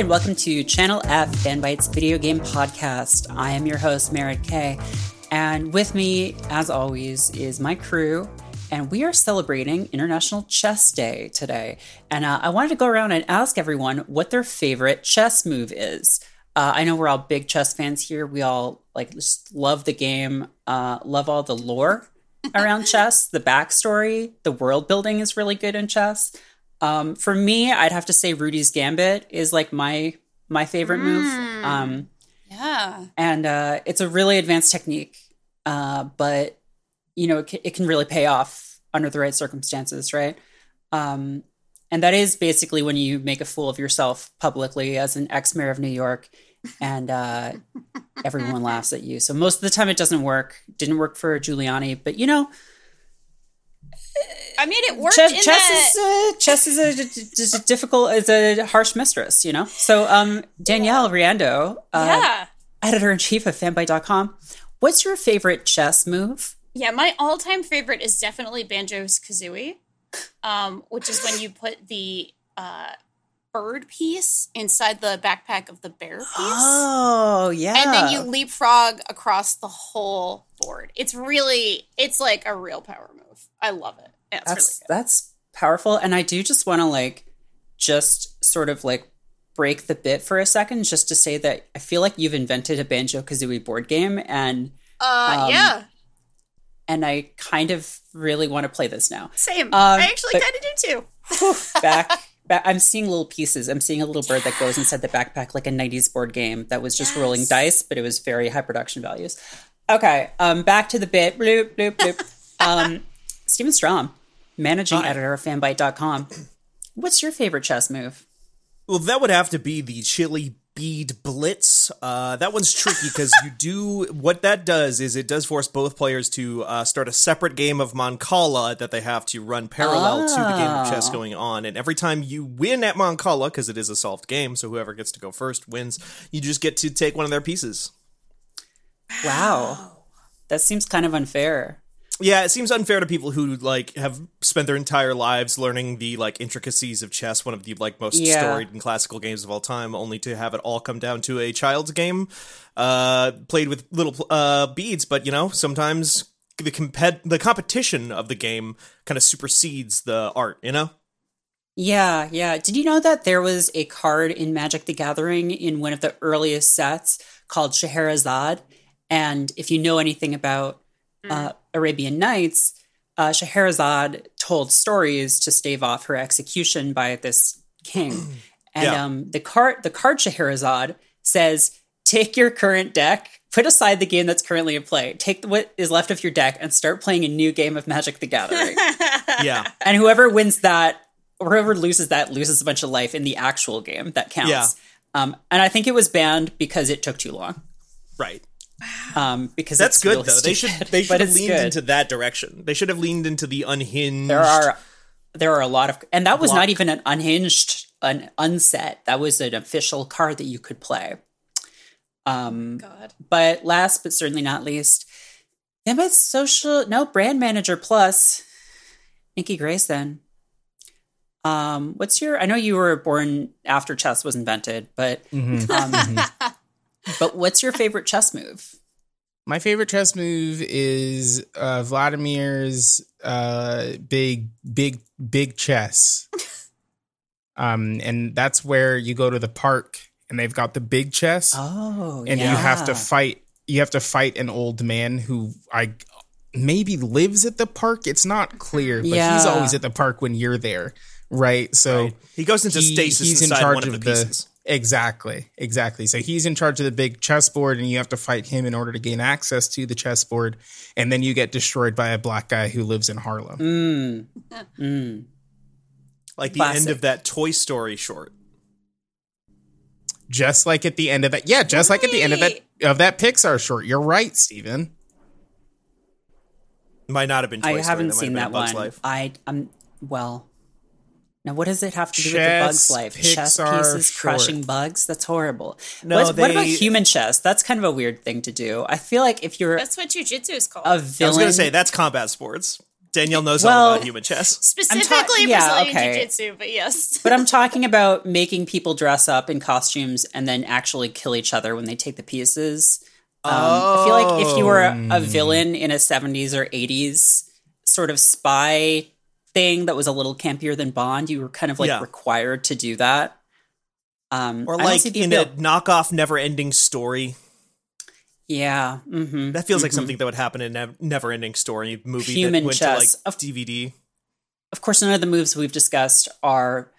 And welcome to Channel F Fanbytes Video Game Podcast. I am your host, Merritt K, And with me, as always, is my crew. And we are celebrating International Chess Day today. And uh, I wanted to go around and ask everyone what their favorite chess move is. Uh, I know we're all big chess fans here. We all like just love the game, uh, love all the lore around chess, the backstory, the world building is really good in chess. Um, for me, I'd have to say Rudy's Gambit is like my my favorite move. Um, Yeah. and uh, it's a really advanced technique, uh, but you know it can, it can really pay off under the right circumstances, right? Um, and that is basically when you make a fool of yourself publicly as an ex mayor of New York, and uh, everyone laughs at you. So most of the time, it doesn't work. Didn't work for Giuliani, but you know, I mean, it worked chess, in chess that. is uh, chess is a, a difficult, is a harsh mistress, you know. So, um, Danielle Riendeau, uh, yeah. editor in chief of Fanbyte.com, what's your favorite chess move? Yeah, my all-time favorite is definitely Banjo's Kazooie, um, which is when you put the uh, bird piece inside the backpack of the bear piece, Oh, yeah, and then you leapfrog across the whole board. It's really, it's like a real power move. I love it. Yeah, that's really that's powerful, and I do just want to like just sort of like break the bit for a second, just to say that I feel like you've invented a Banjo Kazooie board game, and Uh, um, yeah, and I kind of really want to play this now. same. um, I actually kind of do too. back, back i'm seeing little pieces. I'm seeing a little bird that goes inside the backpack like a 90s board game that was just rolling dice but it was very high production values. Okay um back to the bit. Bloop bloop bloop. Um steven strom managing Hi. editor of fanbyte.com what's your favorite chess move Well, that would have to be the chili bead blitz. Uh, that one's tricky because you do what that does is it does force both players to uh, start a separate game of Mancala that they have to run parallel to the game of chess Oh. going on. And every time you win at Mancala, because it is a solved game, so whoever gets to go first wins. You just get to take one of their pieces. wow that seems kind of unfair Yeah, it seems unfair to people who like have spent their entire lives learning the like intricacies of chess, one of the like most Yeah. storied and classical games of all time, only to have it all come down to a child's game, uh, played with little uh beads. But you know, sometimes the compet the competition of the game kind of supersedes the art. You know. Yeah, yeah. Did you know that there was a card in Magic the Gathering in one of the earliest sets called Scheherazade? And if you know anything about uh, Arabian Nights, uh, Scheherazade told stories to stave off her execution by this king. And Yeah. um, the card, the card Scheherazade says, "Take your current deck, put aside the game that's currently in play, take what is left of your deck, and start playing a new game of Magic the Gathering." Yeah. and whoever wins that or whoever loses that loses a bunch of life in the actual game that counts Yeah. um, and i think it was banned because it took too long right. Um, because That's it's good really though. They should they should have leaned good. into that direction. They should have leaned into the unhinged. there are there are a lot of and that was Block. not even an unhinged an unset that was an official card that you could play um God. but last but certainly not least Gambit social no brand manager plus Nikki Grayson. Um, what's your? I know you were born after chess was invented, but Mhm. um, but what's your favorite chess move? My favorite chess move is uh, Vladimir's uh, big, big, big chess. um, and that's where you go to the park and they've got the big chess, Oh, and you have to fight. you have to fight an old man who I maybe lives at the park. It's not clear, but he's always at the park when you're there, right? So Right. He goes into he- stasis he's in inside charge one of of the the pieces. Exactly, exactly. So he's in charge of the big chessboard, and you have to fight him in order to gain access to the chessboard, and then you get destroyed by a black guy who lives in Harlem. Mm. Mm. Like the Classic. end of that Toy Story short. Just like at the end of that, yeah, just like at the end of that of that Pixar short. You're right, Steven. Might not have been Toy I Story. haven't might seen that Bug's one. Life. I I'm well. Now, what does it have to do with the Bug's Life? chess pieces short. crushing bugs? That's horrible. No, What's- what about human chess? That's kind of a weird thing to do. I feel like if you're That's what jujitsu is called. I was going to say that's combat sports. Danielle knows Well- all about human chess. Specifically yeah, Brazilian okay. jiu-jitsu, but yes. but I'm talking about making people dress up in costumes and then actually kill each other when they take the pieces. Um, I feel like if you were a, Oh. a villain in a 70s or 80s sort of spy thing that was a little campier than Bond, you were kind of like Yeah. required to do that. Um, Or like see the in a appeal. knockoff never ending story. yeah, mm-hmm, That feels like something that would happen in a never ending story movie Human that went chess. to Of- like DVD. Of course, none of the moves we've discussed are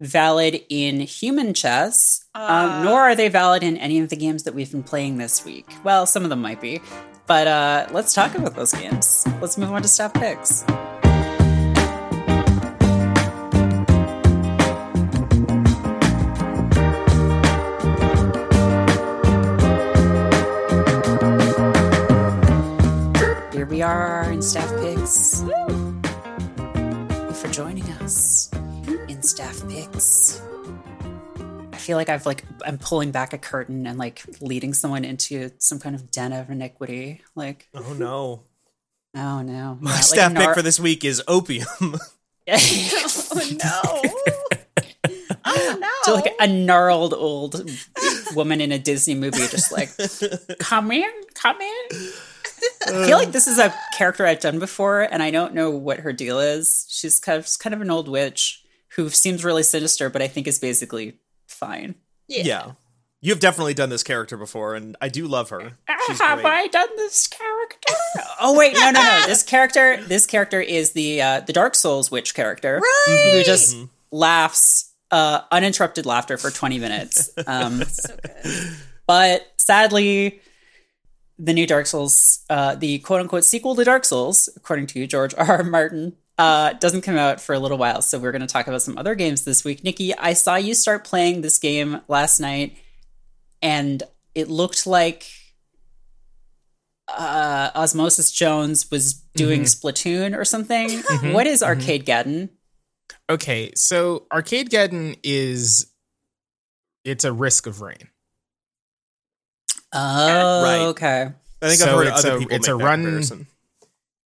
valid in human chess, Uh. um, nor are they valid in any of the games that we've been playing this week. Well, some of them might be, but uh, let's talk about those games. Let's move on to staff picks. Feel like I've like I'm pulling back a curtain and like leading someone into some kind of den of iniquity. Like, Oh no. oh no, My like staff a pick nar- for this week is opium. oh no. oh no. to like a gnarled old woman in a Disney movie, just like, come in, come in. I feel like this is a character I've done before, and I don't know what her deal is. She's kind of, she's kind of an old witch who seems really sinister, but I think is basically fine. yeah. You've definitely done this character before, and I do love her. She's Have great. I done this character? oh wait, no, no, no. This character, this character is the uh, the Dark Souls witch character who just laughs uh, uninterrupted laughter for twenty minutes. Um, so good. But sadly, the new Dark Souls, uh, the quote unquote sequel to Dark Souls, according to George R. R. Martin, uh, doesn't come out for a little while. So we're going to talk about some other games this week. Nikki, I saw you start playing this game last night, and it looked like uh, Osmosis Jones was doing Splatoon or something. What is Arcadegeddon? Okay, so Arcadegeddon is it's a risk of rain. Oh, Right. okay. I think So I've heard it's other a- people it's make a that run- comparison.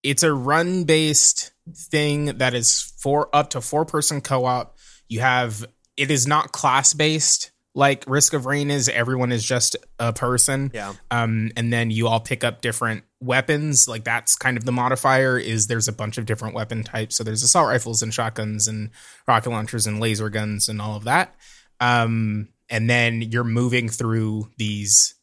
It's a run based thing that is for up to four person co op. You have it is not class based like Risk of Rain is. Everyone is just a person. Yeah. Um, and then you all pick up different weapons. Like that's kind of the modifier. Is there's a bunch of different weapon types. So there's assault rifles and shotguns and rocket launchers and laser guns and all of that. Um, and then you're moving through these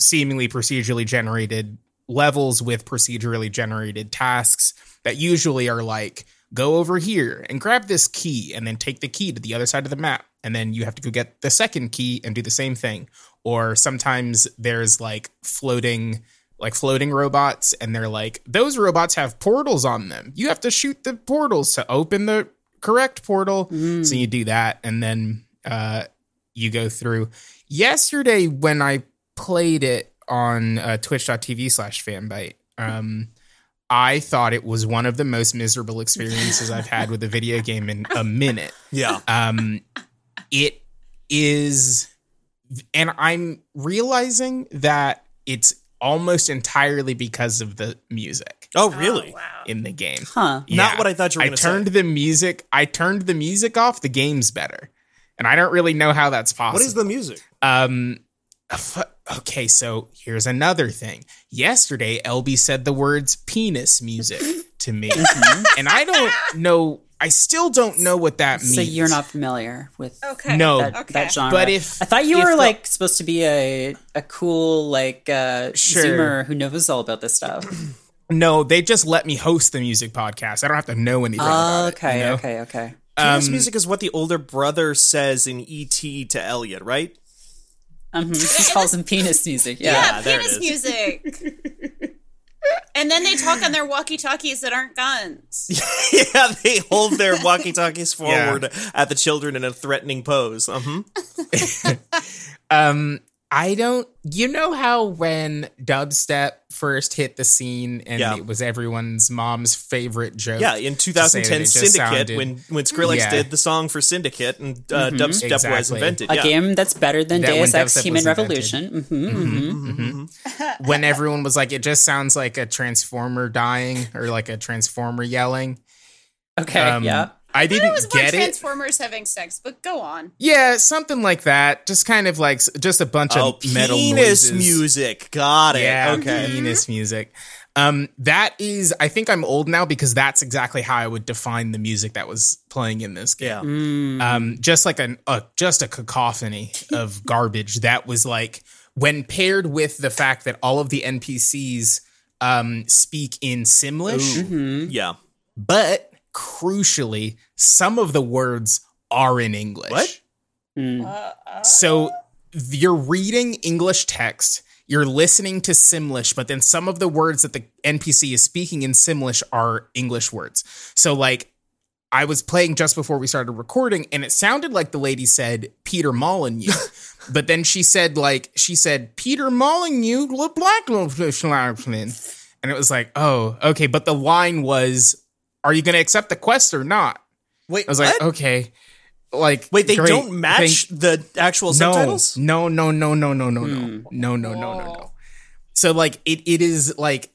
seemingly procedurally generated levels with procedurally generated tasks that usually are like go over here and grab this key and then take the key to the other side of the map. And then you have to go get the second key and do the same thing. Or sometimes there's like floating like floating robots and they're like those robots have portals on them. You have to shoot the portals to open the correct portal. So you do that and then uh you go through. Yesterday when i played it on uh, twitch.tv slash fanbyte um i thought it was one of the most miserable experiences i've had with a video game in a minute Yeah. um it is and i'm realizing that it's almost entirely because of the music Oh, really? Oh, wow. in the game Huh. Not what I thought you were I gonna turned say. the music i turned the music off the game's better and i don't really know how that's possible What is the music? um f- okay so here's another thing yesterday lb said the words penis music to me, and I don't know. I still don't know what that means. So you're not familiar with Okay. No. that, Okay. that genre. But if- I thought you were the- like supposed to be a a cool like uh Sure. zoomer who knows all about this stuff. No, they just let me host the music podcast. I don't have to know anything. Oh, about it, okay, you know? okay, okay. Penis Um, music is what the older brother says in E.T. to Elliot, right? hmm He calls him penis music. Yeah. Yeah, there it penis music. and then they talk on their walkie-talkies that aren't guns. yeah, they hold their walkie-talkies forward at the children in a threatening pose. Uh-huh. Um, I don't. You know how when dubstep first hit the scene and Yeah. it was everyone's mom's favorite joke. Yeah, in to say that 2010 Syndicate, sounded- when when Skrillex Yeah. did the song for Syndicate and uh, dubstep was Exactly. invented. A yeah. game that's better than That when Deus Ex dubstep Human was invented. Revolution. hmm hmm when everyone was like, it just sounds like a transformer dying or like a transformer yelling. Okay, Um, yeah. I It didn't it was more get it. Transformers having sex, but go on. Yeah, something like that. Just kind of like just a bunch Oh, of metal penis noises. music. Got it. Yeah, okay. penis music. Um, that is, I think I'm old now because that's exactly how I would define the music that was playing in this game. Yeah. Mm. Um, just like an, a just a cacophony of garbage that was like when paired with the fact that all of the NPCs um speak in Simlish, Mhm. Yeah. but crucially, some of the words are in English. What? Mm. Uh, So you're reading English text, you're listening to Simlish, but then some of the words that the NPC is speaking in Simlish are English words. So like I was playing just before we started recording and it sounded like the lady said Peter Molyneux. but then she said like she said Peter Molyneux the black and it was like, "Oh, okay, but the line was are you going to accept the quest or not?" Wait, I was what? like, "Okay." Like Wait, they great, don't match thank- the actual subtitles? no, no, no, no, no, no, no, Hmm. no, no, no, no, no, no. So like it, it is like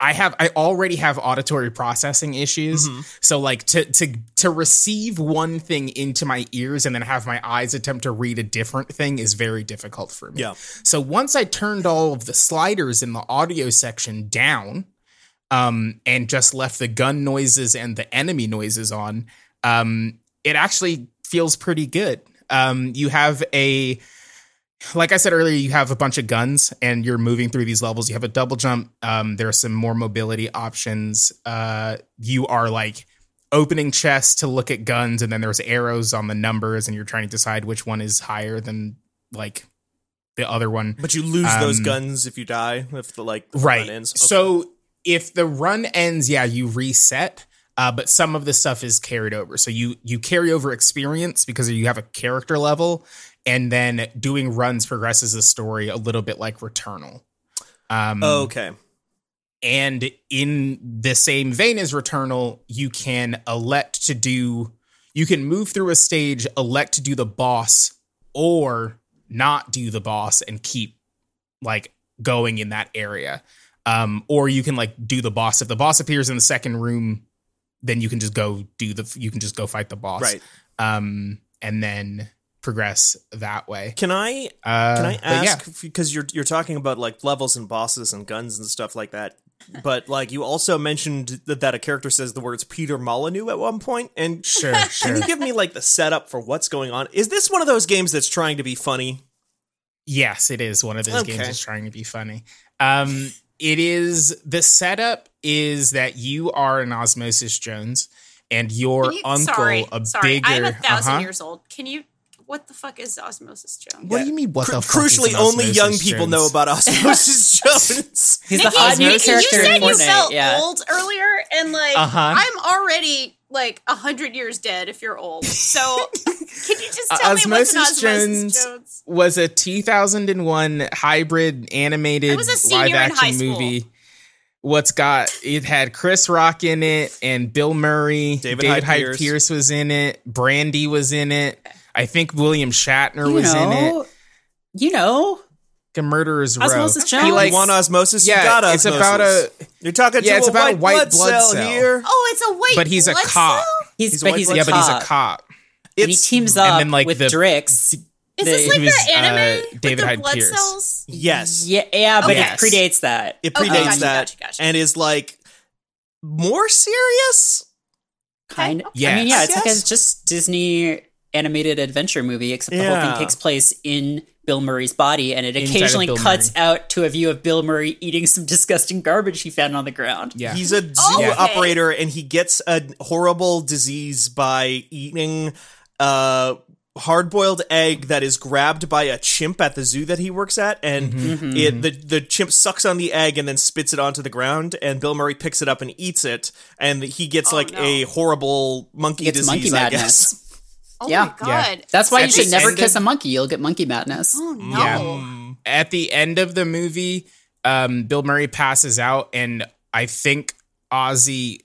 I have, I already have auditory processing issues. Mhm. So like to to to receive one thing into my ears and then have my eyes attempt to read a different thing is very difficult for me. Yeah. So once I turned all of the sliders in the audio section down, um, and just left the gun noises and the enemy noises on, um, it actually feels pretty good. Um, you have a like I said earlier, you have a bunch of guns and you're moving through these levels. You have a double jump. Um, there are some more mobility options. Uh, you are like opening chests to look at guns, and then there's arrows on the numbers, and you're trying to decide which one is higher than like the other one. But you lose those Um, guns if you die, if the like the right. Okay. so if the run ends yeah you reset uh, but some of the stuff is carried over. So you you carry over experience because you have a character level and then doing runs progresses the story a little bit like returnal. Um okay. and in the same vein as returnal you can elect to do you can move through a stage elect to do the boss or not do the boss and keep like going in that area um or you can like do the boss if the boss appears in the second room then you can just go do the you can just go fight the boss Right. um and then progress that way Can I uh can I ask because you're you're talking about like levels and bosses and guns and stuff like that. But like you also mentioned that, that a character says the words Peter Molyneux at one point and sure Can you give me like the setup for what's going on? Is this one of those games that's trying to be funny? Yes, it is one of those games that's trying to be funny. Um, it is the setup is that you are an Osmosis Jones and your you- uncle sorry, a sorry. bigger. I'm a 1000 uh-huh. years old. Can you? What the fuck is Osmosis Jones? What do you mean? What Cru- the fuck is crucially, only Osmosis young people know about Osmosis Jones. He's the Nikki, hot new Nikki, character you in said you Fortnite. felt yeah. old earlier, and like Uh-huh. I'm already like a hundred years dead if you're old. So can you just Uh, tell me what's an Osmosis Osmosis Jones- Jones? Was a 2001 hybrid animated I was a live senior in high action school. movie. What's got it had Chris Rock in it and Bill Murray. David David, Hyde Hyde, Pierce. Pierce. was in it. Brandy was in it. I think William Shatner You was in it. know, you know, A murderer's row. Osmosis He Jones. you like want osmosis? yeah, you got it's osmosis. about a You're talking yeah, to it's a about white a white blood, blood cell, cell. here. Oh, it's a white. But he's a cop. cell? he's, He's but he's a yeah, cop. but he's a cop. And he teams up and then, like, with the- Drix. Is The- this he like was, the anime uh, with David the Hyde blood Pierce. cells? yes. Yeah, yeah, but Yes. it predates that. It Okay, predates gotcha, that gotcha, gotcha. and is like more serious. Kind of. Yes. I mean, yeah, it's like a just Disney animated adventure movie, except the whole thing takes place in Bill Murray's body, and it Inside occasionally cuts Murray. out to a view of Bill Murray eating some disgusting garbage he found on the ground. Yeah. He's a zoo Okay. operator and he gets a horrible disease by eating a hard boiled egg that is grabbed by a chimp at the zoo that he works at and Mm-hmm. it the, the chimp sucks on the egg and then spits it onto the ground and Bill Murray picks it up and eats it and he gets Oh, like no. a horrible monkey He gets disease monkey I madness. guess. Oh Yeah. my Yeah. That's why At you should never kiss of- a monkey. You'll get monkey madness. Oh no. Yeah. At the end of the movie, um, Bill Murray passes out, and I think Ozzy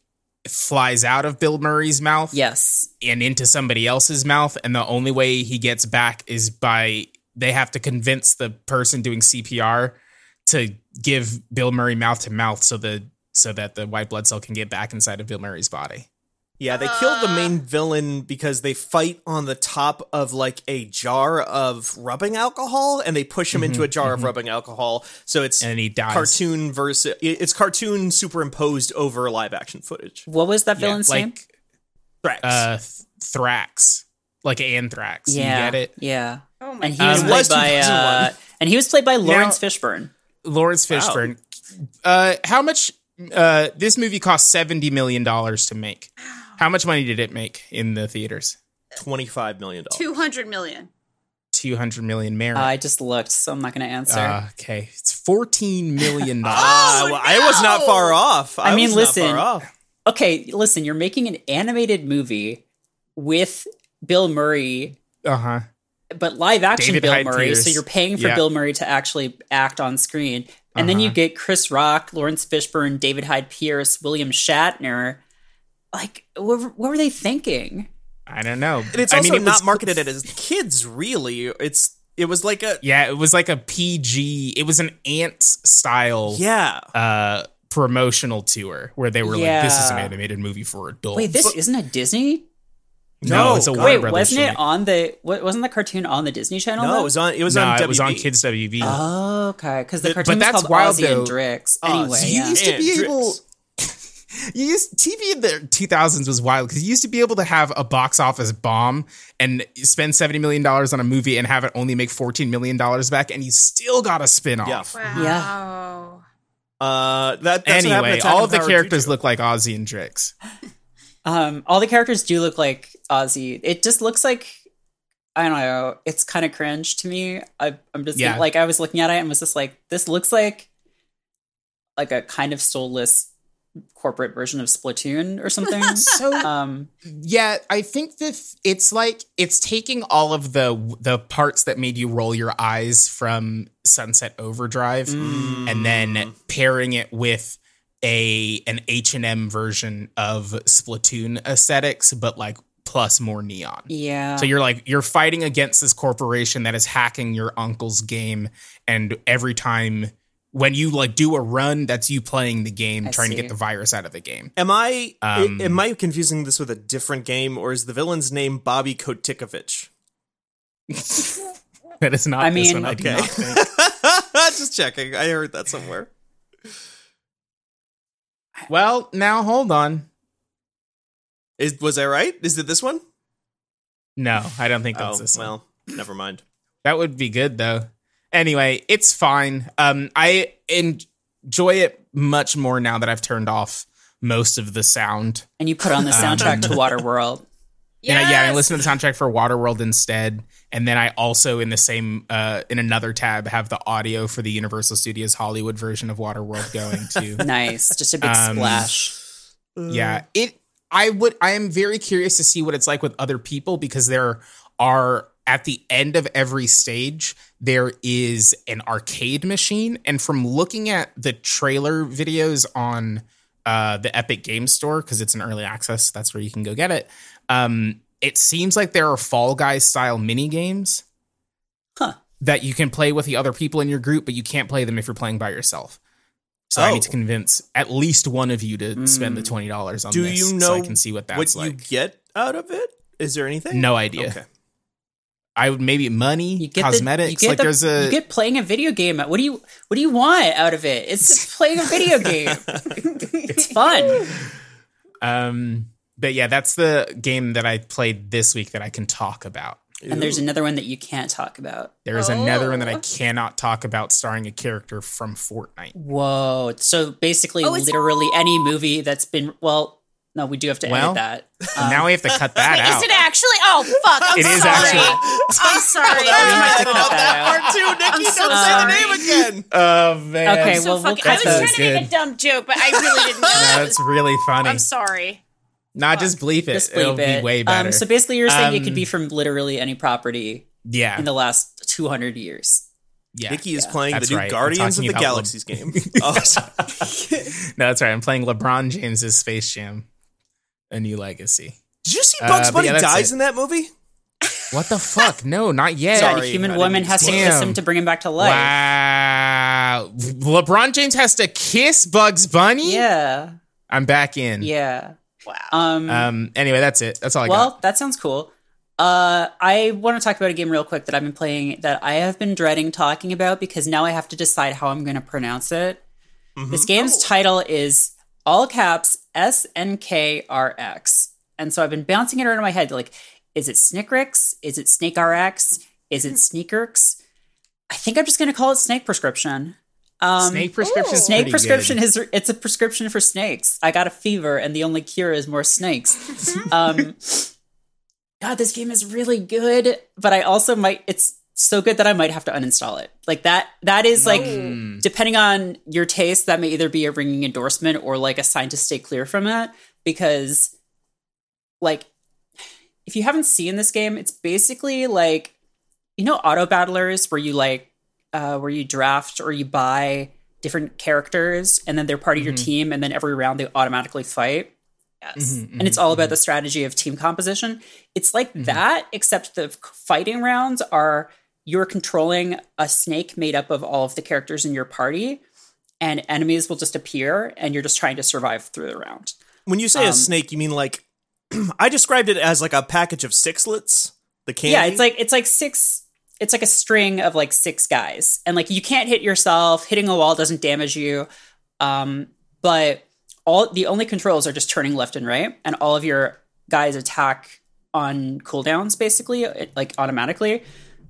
flies out of Bill Murray's mouth Yes. and into somebody else's mouth. And the only way he gets back is by they have to convince the person doing CPR to give Bill Murray mouth to mouth so the so that the white blood cell can get back inside of Bill Murray's body. Yeah, they killed the main villain because they fight on the top of like a jar of rubbing alcohol and they push him into a jar of rubbing alcohol. So it's And then he dies. cartoon versus it's cartoon superimposed over live action footage. What was that Yeah, villain's name? Thrax. uh Thrax. Like anthrax. Yeah. You get it? Yeah. Oh my And he Um, was It played by uh, and he was played by Laurence Fishburne. Laurence Wow. Fishburne. Uh, how much? Uh, this movie cost seventy million dollars to make. How much money did it make in the theaters? $25 million. Two hundred million. Two hundred million. Mary. I just looked, so I'm not going to answer. Uh, okay, it's fourteen million dollars. Oh, well, I was not far off. I, I mean, was not listen, far off. okay, listen, you're making an animated movie with Bill Murray, uh huh. but live action David Bill Hyde Murray. Pierce. So you're paying for Yeah. Bill Murray to actually act on screen. And then you Uh-huh. get Chris Rock, Laurence Fishburne, David Hyde Pierce, William Shatner. Like, what, were- what were they thinking? I don't know. And it's I also mean, it not was- marketed as kids, really. It's It was like a. Yeah, it was like a PG. It was an ants style. Yeah. Uh, promotional tour where they were like, "This is an animated movie for adults." Wait, this isn't a Disney? no, No, it's a Warner Wait, Brothers wasn't it on the? What wasn't the cartoon on the Disney Channel? No, though? it was on. It was no, on. it was on Kids WB. Oh, okay. Because the cartoon but was that's called wild, Ozzy and though. Drix. Oh, Anyway, so you yeah. used to be Drix. able. You used TV in the 2000s was wild because you used to be able to have a box office bomb and spend 70 million dollars on a movie and have it only make 14 million dollars back, and you still got a spin off. Wow. Uh, that, that's what happened to Anyway, all on of the characters Juju. look like Ozzy and Drix. Um, all the characters do look like Ozzy. It just looks like I don't know. It's kind of cringe to me. I, I'm just Yeah. like I was looking at it and was just like, this looks like like a kind of soulless corporate version of Splatoon or something. So um, Yeah, I think that it's like it's taking all of the the parts that made you roll your eyes from Sunset Overdrive Mm. and then pairing it with a an H&M version of Splatoon aesthetics but like plus more neon. yeah. So you're like you're fighting against this corporation that is hacking your uncle's game and every time when you like do a run that's you playing the game I trying to get the virus out of the game. Am I Um, am I confusing this with a different game, or is the villain's name Bobby Kotikovich? That is not I this mean- one, I do Okay, not think. just checking. I heard that somewhere. Well, now hold on. Is was I right? Is it this one? No, I don't think that's oh, this one. well, never mind. That would be good though. Anyway, it's fine. Um, I enjoy it much more now that I've turned off most of the sound. and you put on the soundtrack to Waterworld. Yeah, yeah. I listen to the soundtrack for Waterworld instead, and then I also in the same uh in another tab have the audio for the Universal Studios Hollywood version of Waterworld going too. Nice, just a big Um, splash. Yeah, it. I would. I am very curious to see what it's like with other people because there are at the end of every stage there is an arcade machine, and from looking at the trailer videos on uh, the Epic Game Store because it's an early access, that's where you can go get it. Um, it seems like there are Fall Guys style mini games Huh. that you can play with the other people in your group, but you can't play them if you're playing by yourself. So I Oh. need to convince at least one of you to spend the twenty dollars on Do this you so know I can see what that's what that's you get out of it? Is there anything? No idea. Okay. I would maybe money, You get cosmetics. The, you get like the- there's a you get playing a video game. What do you what do you want out of it? It's just playing a video game. it's fun. um but yeah, that's the game that I played this week that I can talk about. And there's another one that you can't talk about. There is another one that I Oh. cannot talk about starring a character from Fortnite. Whoa. So basically Oh, literally any movie that's been well, no, we do have to Well, edit that. Um, now we have to cut that Wait, out. is it actually? Oh fuck! I'm It is sorry. actually- I'm sorry. we might Edit cut that that out. part too, Nikki. I'm so Don't say the sorry. name again. oh man. Okay, So well, we'll fucking, I was those. trying to make a dumb joke, but I really didn't know. No, that's really funny. I'm sorry. Not just bleep it. Just It'll bleep it. be way better. Um, so basically you're saying it could Um, be from literally any property yeah. in the last 200 years. yeah. Nikki is playing That's the new right. Guardians of the about Galaxies game. Oh, No, that's right. I'm playing LeBron James's Space Jam, A New Legacy. Did you see Uh, Bugs but Bunny yeah, dies it. in that movie? What the fuck? No, not yet. Sorry, a human woman has to to kiss him to bring him back to life. Wow. LeBron James has to kiss Bugs Bunny? Yeah. I'm back in. Yeah. Wow. Um, Um anyway, that's it. That's all I well, got. Well, that sounds cool. Uh, I want to talk about a game real quick that I've been playing that I have been dreading talking about because now I have to decide how I'm going to pronounce it. This game's title is all caps S N K R X. And so I've been bouncing it around in my head like, is it Snickrix? Is it Snake RX? Is it Sneakerx? I think I'm just going to call it Snake Prescription. Um, Snake prescription. Snake prescription is it's a prescription for snakes. I got a fever, and the only cure is more snakes. um, God, this game is really good, but I also might. It's so good that I might have to uninstall it. Like that. That is like Mm. depending on your taste, that may either be a ringing endorsement or like a sign to stay clear from it. Because, like, if you haven't seen this game, it's basically like you know auto battlers where you like uh, where you draft or you buy different characters and then they're part of your mm-hmm. team and then every round they automatically fight yes. Mm-hmm, mm-hmm, and it's all about the strategy of team composition it's like that except the fighting rounds are you're controlling a snake made up of all of the characters in your party and enemies will just appear and you're just trying to survive through the round When you say a Um, snake, you mean like I described it as like a package of sixlets. The candy. Yeah, it's like it's like six. It's like a string of like six guys, and like you can't hit yourself. Hitting a wall doesn't damage you, um, but all the only controls are just turning left and right, and all of your guys attack on cooldowns basically, like automatically.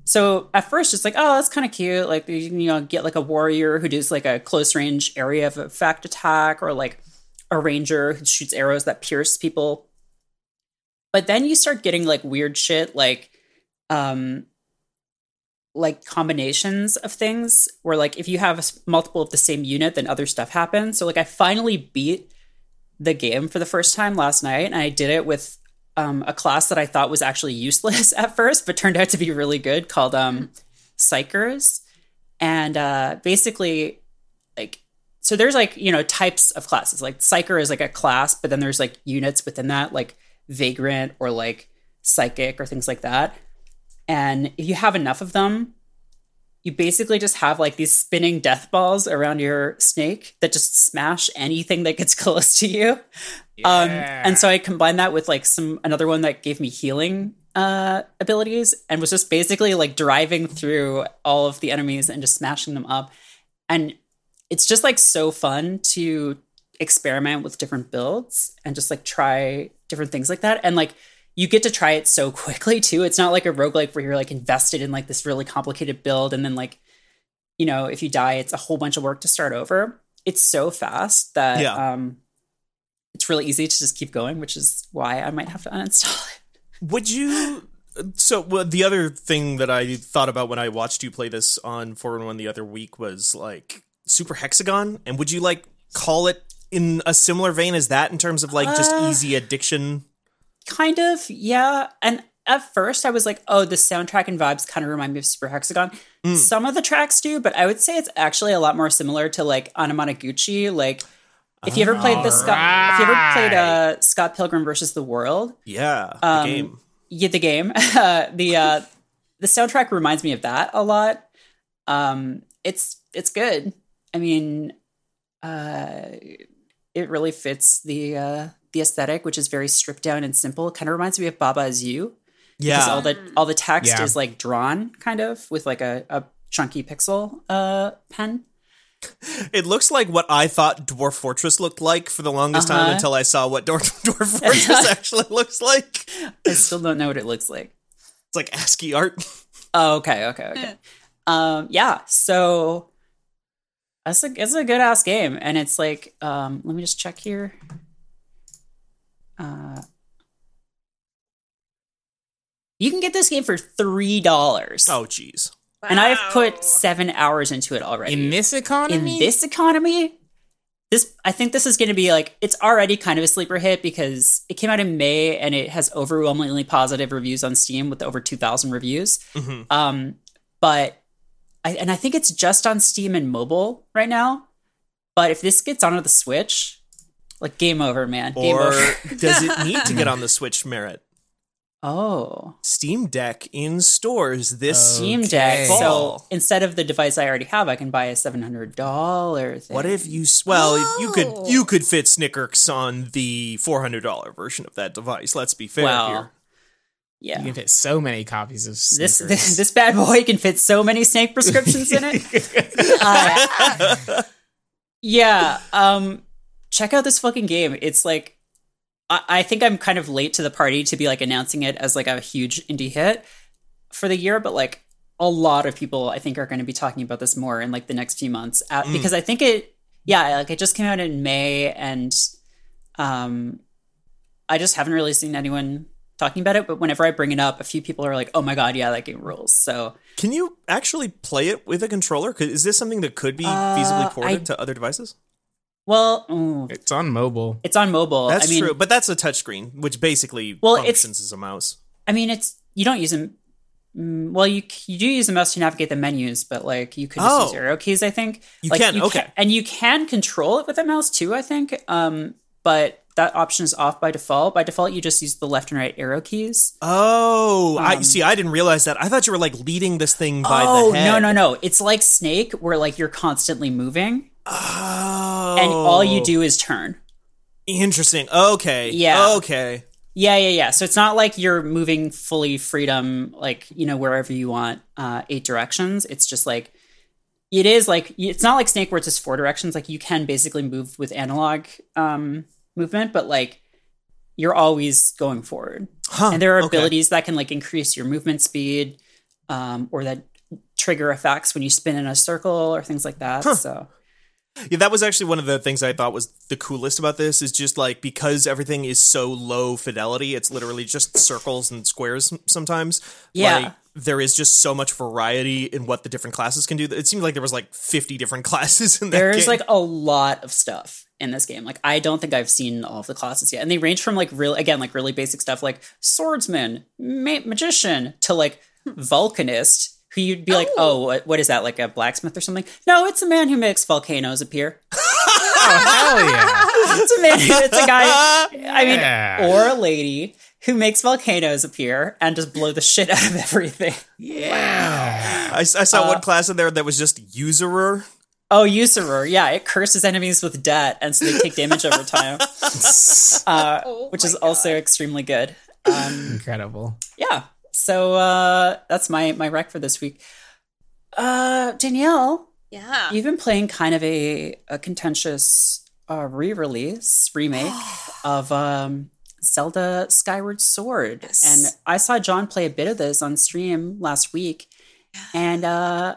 So at first it's like, oh, that's kind of cute. Like you know get like a warrior who does like a close range area of effect attack, or like a ranger who shoots arrows that pierce people. But then you start getting like weird shit, like um like combinations of things where like if you have multiple of the same unit then other stuff happens so like i finally beat the game for the first time last night and i did it with um, a class that i thought was actually useless at first but turned out to be really good called um psykers. And uh basically like so there's like you know types of classes. Like psyker is like a class but then there's like units within that like vagrant or like psychic or things like that. And if you have enough of them, you basically just have like these spinning death balls around your snake that just smash anything that gets close to you. Um, and so I combined that with like some another one that gave me healing uh, abilities and was just basically like driving through all of the enemies and just smashing them up. And it's just like so fun to experiment with different builds and just like try different things like that. And like you get to try it so quickly too. It's not like a roguelike where you're like invested in like this really complicated build and then like, you know, if you die, it's a whole bunch of work to start over. It's so fast that Yeah. um it's really easy to just keep going, which is why I might have to uninstall it. Would you? So well, the other thing that I thought about when I watched you play this on Four and One the other week was like Super Hexagon, and would you like call it in a similar vein as that in terms of like just Uh, easy addiction? Kind of, yeah. And at first I was like, oh, the soundtrack and vibes kind of remind me of Super Hexagon. Some of the tracks do, but I would say it's actually a lot more similar to like Anamanaguchi. Like if you ever played the Scott if you ever played uh Scott Pilgrim versus the World, Yeah, the Um, game. get the game. Uh, the uh the soundtrack reminds me of that a lot. Um it's it's good. I mean, uh it really fits the uh the aesthetic, which is very stripped down and simple. It kind of reminds me of Baba Is You. because Yeah. all the all the text Yeah. is like drawn kind of with like a, a chunky pixel uh pen. It looks like what I thought Dwarf Fortress looked like for the longest time Uh-huh. until I saw what Dwarf, Dwarf Fortress actually looks like. I still don't know what it looks like. It's like ASCII art. Oh, okay, okay, okay. um, yeah. So that's a it's a good ass game, and it's like, um, let me just check here. Uh, you can get this game for three dollars. Oh, jeez. And I've put seven hours into it already. In this economy, in this economy? This i think this is going to be like it's already kind of a sleeper hit because it came out in may and it has overwhelmingly positive reviews on steam with over 2000 reviews. Mhm. um but I, and i think it's just on steam and mobile right now. But if this gets onto the switch like game over man. Game Or over. does it need to get on the Switch Merritt? Oh Steam Deck in stores this steam deck Okay. so instead of the device i already have i can buy a $700 thing What if you s- well if you could you could fit Snickers on the four hundred dollar version of that device. Let's be fair Wow. here. yeah you can fit so many copies of this, Snickers. this this bad boy can fit so many snake prescriptions in it. Uh, yeah, um, check out this fucking game. It's like I, I think I'm kind of late to the party to be like announcing it as like a huge indie hit for the year, but like a lot of people I think are going to be talking about this more in like the next few months uh, Mm. because I think it yeah like it just came out in May and um I just haven't really seen anyone talking about it but whenever I bring it up a few people are like oh my god yeah that game rules so Can you actually play it with a controller? Is this something that could be Uh, feasibly ported I- to other devices? Well ooh, it's on mobile. it's on mobile That's I mean true, but that's a touchscreen, which basically Well, it's- functions as a mouse. I mean it's you don't use them mm, well you you do use the mouse to navigate the menus but like you could just Oh. use arrow keys I think You like, can, okay. and you can control it with a mouse too, I think. Um, but that option is off by default. By default, you just use the left and right arrow keys. Oh, I Um, see. I didn't realize that. I thought you were like leading this thing by oh the head. no no no! It's like Snake, where like you're constantly moving, Oh, and all you do is turn. Interesting. Okay. Yeah. Okay. Yeah, yeah, yeah. So it's not like you're moving fully freedom, like you know wherever you want, uh, eight directions. It's just like it is like it's not like Snake where it's just four directions. Like you can basically move with analog um, movement, but like you're always going forward. Huh. and there are okay. abilities that can like increase your movement speed um, or that trigger effects when you spin in a circle or things like that so Yeah, that was actually one of the things I thought was the coolest about this is just like because everything is so low fidelity, it's literally just circles and squares sometimes. Yeah. Like, there is just so much variety in what the different classes can do. It seemed like there was like 50 different classes in that there's game. like a lot of stuff in this game like i don't think i've seen all of the classes yet and they range from like real again like really basic stuff like swordsman ma- magician to like vulcanist who you'd be like oh what, what is that like a blacksmith or something no it's a man who makes volcanoes appear Oh hell yeah! it's a man it's a guy i mean Yeah. or a lady who makes volcanoes appear and just blow the shit out of everything Yeah. I, I saw uh, one class in there that was just usurer. Oh, usurer. Yeah, it curses enemies with debt, and so they take damage over time, uh, Oh which my is also extremely good. Um, Incredible. yeah. So uh, that's my my rec for this week. Uh, Danielle, Yeah. you've been playing kind of a, a contentious uh, re-release remake of um, Zelda Skyward Sword, Yes. and I saw John play a bit of this on stream last week, and uh,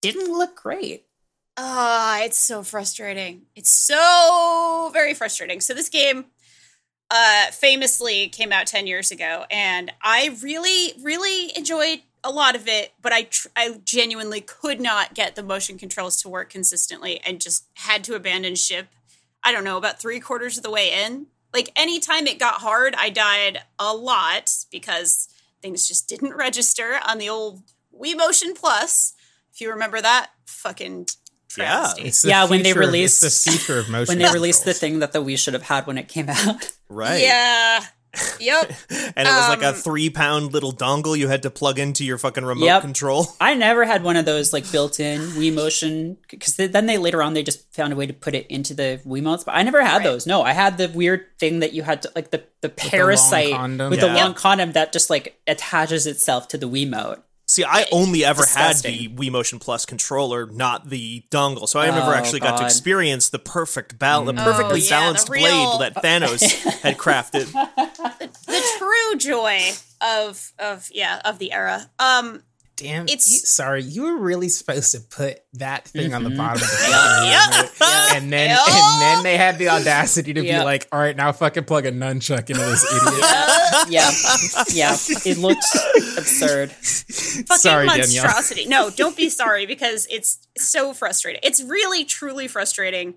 didn't look great. Ah, it's so frustrating. It's so very frustrating. So this game uh famously came out 10 years ago and I really really enjoyed a lot of it, but I tr- I genuinely could not get the motion controls to work consistently and just had to abandon ship. I don't know, about 3 quarters of the way in. Like anytime it got hard, I died a lot because things just didn't register on the old Wii Motion Plus. If you remember that fucking. Travesty. It's the Yeah, when they future of- released- the future of motion. when they released the thing that the Wii should have had when it came out. Right. Yeah. Yep. and it was like a Um, three pound little dongle you had to plug into your fucking remote Yep. control. I never had one of those like built-in Wii Motion because then they later on they just found a way to put it into the Wii Wiimotes. But I never had Right. those. No, I had the weird thing that you had to like the the parasite condom. with the long condom that just like attaches itself to the Wii Wiimote. See, I only ever had the Wii Motion Plus controller, not the dongle. So I never Oh, actually got to experience the perfect balance, the perfectly Oh, yeah, the balanced real- blade that Thanos had crafted. the true joy of of yeah of the era. Um, Damn. It's- you- sorry, you were really supposed to put that thing on the Mm-hmm. bottom of the Yeah. fucking and then Yeah. and then they had the audacity to Yeah. be like, all right, now fucking plug a nunchuck into this idiot. Yeah, yeah, it looks absurd. fucking Sorry, Danielle. monstrosity. No, don't be sorry because it's so frustrating. It's really truly frustrating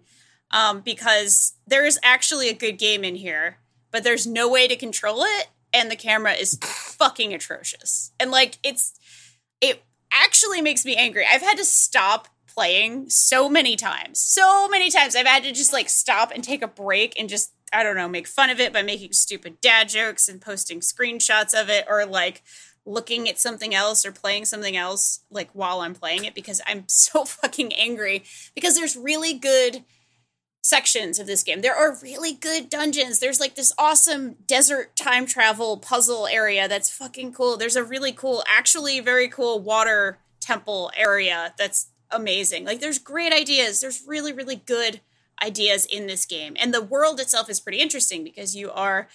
um, because there is actually a good game in here, but there's no way to control it, and the camera is fucking atrocious. And like it's it actually makes me angry. I've had to stop playing so many times. So many times I've had to just like stop and take a break and just I don't know, make fun of it by making stupid dad jokes and posting screenshots of it or like looking at something else or playing something else like while I'm playing it because I'm so fucking angry because there's really good sections of this game. There are really good dungeons. There's like this awesome desert time travel puzzle area that's fucking cool. There's a really cool, actually very cool water temple area that's amazing. Like there's great ideas. There's really really good ideas in this game. And the world itself is pretty interesting because you are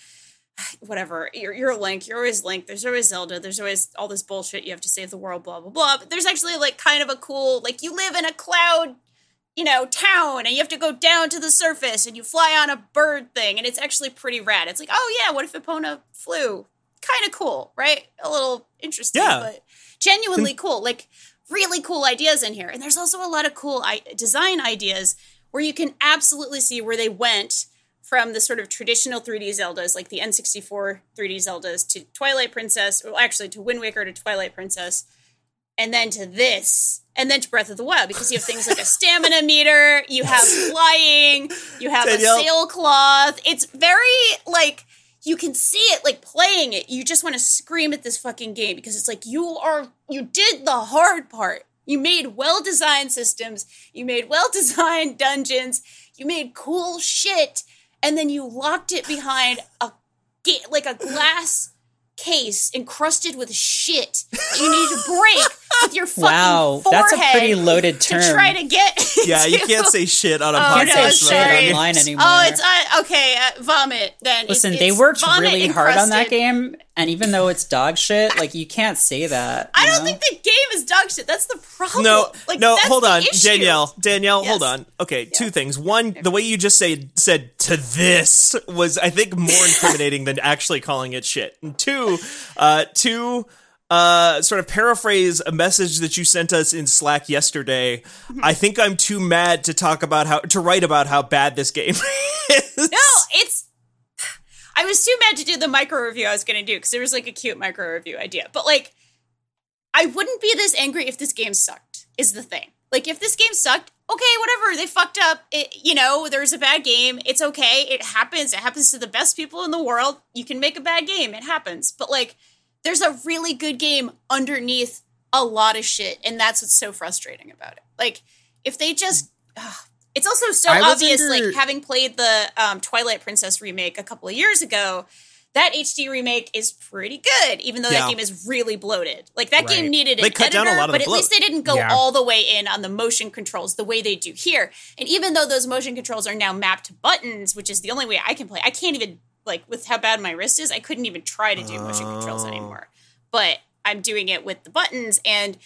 whatever you're, you're link you're always link there's always zelda there's always all this bullshit you have to save the world blah blah blah but there's actually like kind of a cool like you live in a cloud you know town and you have to go down to the surface and you fly on a bird thing and it's actually pretty rad. It's like oh yeah what if epona flew? Kind of cool right? A little interesting Yeah. but genuinely cool. Like really cool ideas in here. And there's also a lot of cool I- design ideas where you can absolutely see where they went from the sort of traditional 3D Zeldas, like the N64 3D Zeldas, to Twilight Princess, well, actually to Wind Waker to Twilight Princess, and then to this, and then to Breath of the Wild, because you have things like a stamina meter, you have flying, you have Danielle. a sailcloth. It's very like you can see it like playing it. You just want to scream at this fucking game because it's like you are you did the hard part. You made well designed systems, you made well designed dungeons, you made cool shit, and then you locked it behind a like a glass case encrusted with shit you need to break with your fucking Wow, forehead that's a pretty loaded term. to try to get Yeah, you can't say shit on a Oh, Can't podcast. say no, shit sorry. online anymore. Oh, it's uh, okay. Uh, vomit. Then It's- Listen, they worked vomit really hard on that game, and even though it's dog shit, like you can't say that. I you don't know? think the game is dog shit. That's the problem. No, like, no, hold on, issue. Danielle. Danielle, hold on. Okay, two things. One, the way you just say said to this was, I think, more incriminating than actually calling it shit. And two, uh, two, uh, sort of paraphrase a message that you sent us in Slack yesterday. Mm-hmm. I think I'm too mad to talk about how to write about how bad this game is. No, it's. I was too mad to do the micro review I was going to do because there was like a cute micro review idea. But like, I wouldn't be this angry if this game sucked. Is the thing. Like, if this game sucked, okay, whatever. They fucked up. It, you know, there's a bad game. It's okay. It happens. It happens to the best people in the world. You can make a bad game. It happens. But like, there's a really good game underneath a lot of shit, and that's what's so frustrating about it. Like, if they just. ugh. It's also so I obvious, under- like having played the um, Twilight Princess remake a couple of years ago, that HD remake is pretty good, even though Yeah. that game is really bloated. Like that game Right. needed an They cut editor, down a lot of but the at least they didn't go Yeah. all the way in on the motion controls the way they do here. And even though those motion controls are now mapped to buttons, which is the only way I can play, I can't even like with how bad my wrist is, I couldn't even try to do motion controls Oh. anymore. But I'm doing it with the buttons and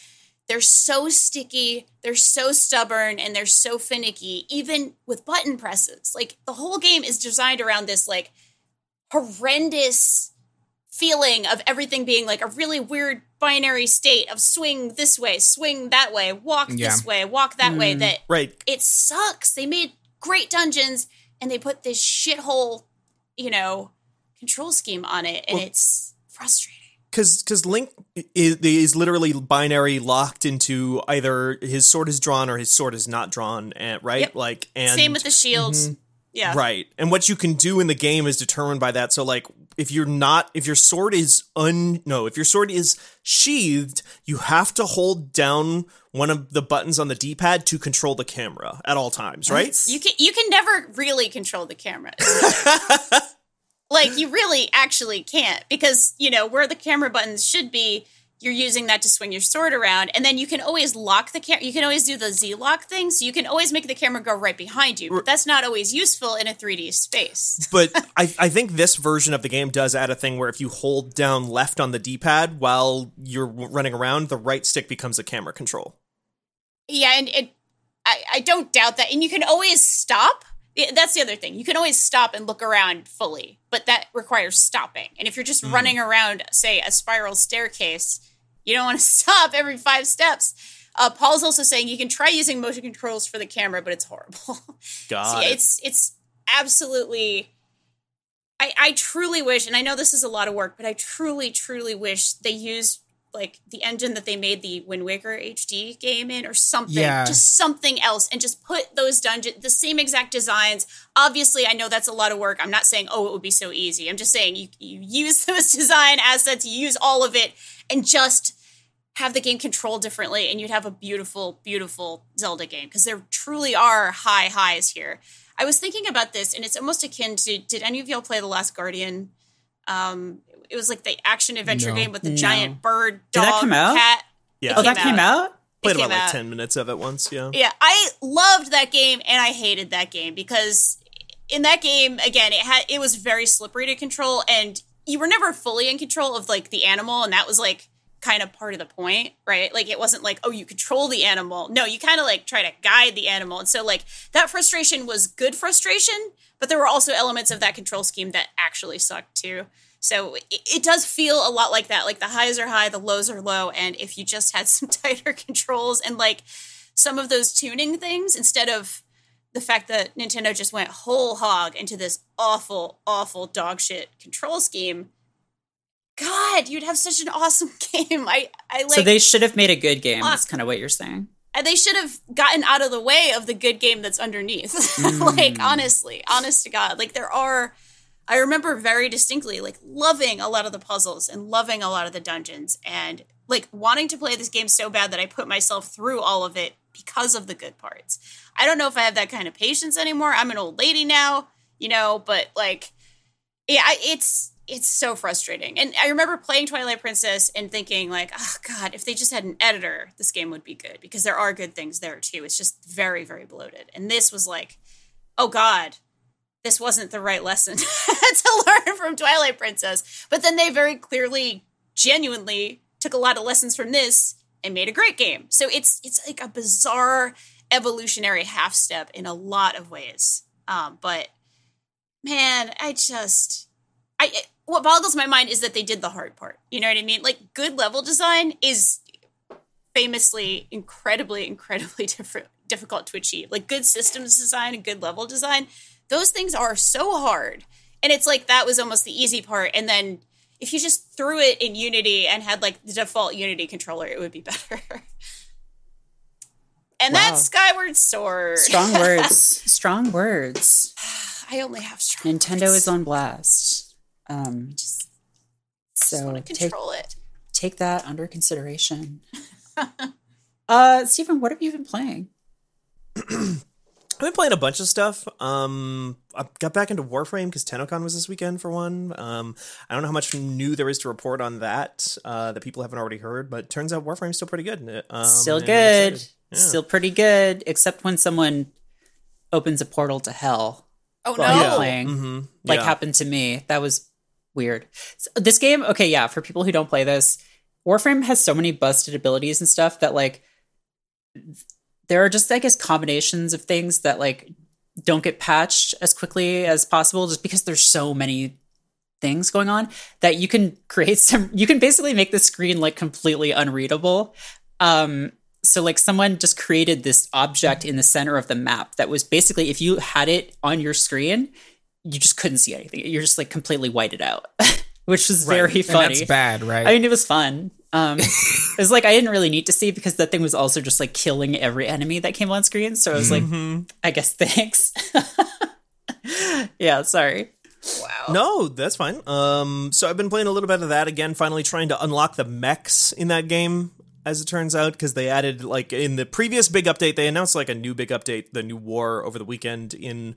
they're so sticky, they're so stubborn, and they're so finicky, even with button presses. Like the whole game is designed around this like horrendous feeling of everything being like a really weird binary state of swing this way, swing that way, walk Yeah. this way, walk that way. Mm, that right. it sucks. They made great dungeons and they put this shithole, you know, control scheme on it, and Well- it's frustrating. because because Link is, is literally binary locked into either his sword is drawn or his sword is not drawn, and right Yep. like and Same with the shields. Mm-hmm. Yeah. right, and what you can do in the game is determined by that. So like if you're not if your sword is un no if your sword is sheathed, you have to hold down one of the buttons on the D-pad to control the camera at all times, right? You can you can never really control the camera. like you really actually can't because you know where the camera buttons should be you're using that to swing your sword around and then you can always lock the camera you can always do the z lock thing so you can always make the camera go right behind you but that's not always useful in a 3d space but I, I think this version of the game does add a thing where if you hold down left on the d-pad while you're running around the right stick becomes a camera control yeah and it I, I don't doubt that and you can always stop that's the other thing. You can always stop and look around fully, but that requires stopping. And if you're just mm. running around, say, a spiral staircase, you don't want to stop every five steps. Uh, Paul's also saying you can try using motion controls for the camera, but it's horrible. God, so it's it's absolutely. I I truly wish, and I know this is a lot of work, but I truly truly wish they used like the engine that they made the Wind Waker HD game in or something, yeah. just something else, and just put those dungeon the same exact designs. Obviously, I know that's a lot of work. I'm not saying oh it would be so easy. I'm just saying you you use those design assets, you use all of it, and just have the game controlled differently, and you'd have a beautiful, beautiful Zelda game because there truly are high highs here. I was thinking about this, and it's almost akin to. Did any of y'all play The Last Guardian? Um, it was like the action adventure no. game with the no. giant bird, dog, Did that come out? cat. Yeah. Oh, that came out. Played about like ten minutes of it once. Yeah. Yeah, I loved that game and I hated that game because in that game again it had it was very slippery to control and you were never fully in control of like the animal and that was like kind of part of the point, right? Like it wasn't like, oh, you control the animal. No, you kind of like try to guide the animal. And so like that frustration was good frustration, but there were also elements of that control scheme that actually sucked too. So it, it, does feel a lot like that. Like the highs are high, the lows are low. And if you just had some tighter controls and like some of those tuning things instead of the fact that Nintendo just went whole hog into this awful, awful dog shit control scheme. God, you'd have such an awesome game. I, I like. So they should have made a good game. That's kind of what you're saying. And they should have gotten out of the way of the good game that's underneath. Mm. like honestly, honest to God, like there are I remember very distinctly like loving a lot of the puzzles and loving a lot of the dungeons and like wanting to play this game so bad that I put myself through all of it because of the good parts. I don't know if I have that kind of patience anymore. I'm an old lady now, you know, but like yeah, it's it's so frustrating. And I remember playing Twilight Princess and thinking like, "Oh god, if they just had an editor, this game would be good because there are good things there too. It's just very very bloated." And this was like, "Oh god, this wasn't the right lesson to learn from Twilight Princess. But then they very clearly, genuinely took a lot of lessons from this and made a great game. So it's it's like a bizarre evolutionary half step in a lot of ways. Um, but man, I just I what boggles my mind is that they did the hard part. You know what I mean? Like good level design is famously incredibly incredibly different difficult to achieve. Like good systems design and good level design those things are so hard. And it's like that was almost the easy part. And then if you just threw it in Unity and had like the default Unity controller, it would be better. and wow. that's Skyward Sword. Strong words. strong words. I only have strong Nintendo words. is on blast. Um, just, so just control take, it. Take that under consideration. uh, Stephen, what have you been playing? I've been playing a bunch of stuff. Um, I got back into Warframe because TennoCon was this weekend for one. Um, I don't know how much new there is to report on that uh, that people haven't already heard, but turns out Warframe's still pretty good. Um, still good. Yeah. Still pretty good, except when someone opens a portal to hell. Oh no! Yeah. Playing mm-hmm. like yeah. happened to me. That was weird. So this game, okay, yeah. For people who don't play this, Warframe has so many busted abilities and stuff that like there are just I guess combinations of things that like don't get patched as quickly as possible just because there's so many things going on that you can create some you can basically make the screen like completely unreadable um so like someone just created this object in the center of the map that was basically if you had it on your screen you just couldn't see anything you're just like completely whited out which was right. very funny and that's bad right i mean it was fun um, it was like I didn't really need to see because that thing was also just like killing every enemy that came on screen. So I was like, mm-hmm. I guess thanks. yeah, sorry. Wow. No, that's fine. Um, so I've been playing a little bit of that again. Finally, trying to unlock the mechs in that game. As it turns out, because they added like in the previous big update, they announced like a new big update, the new war over the weekend in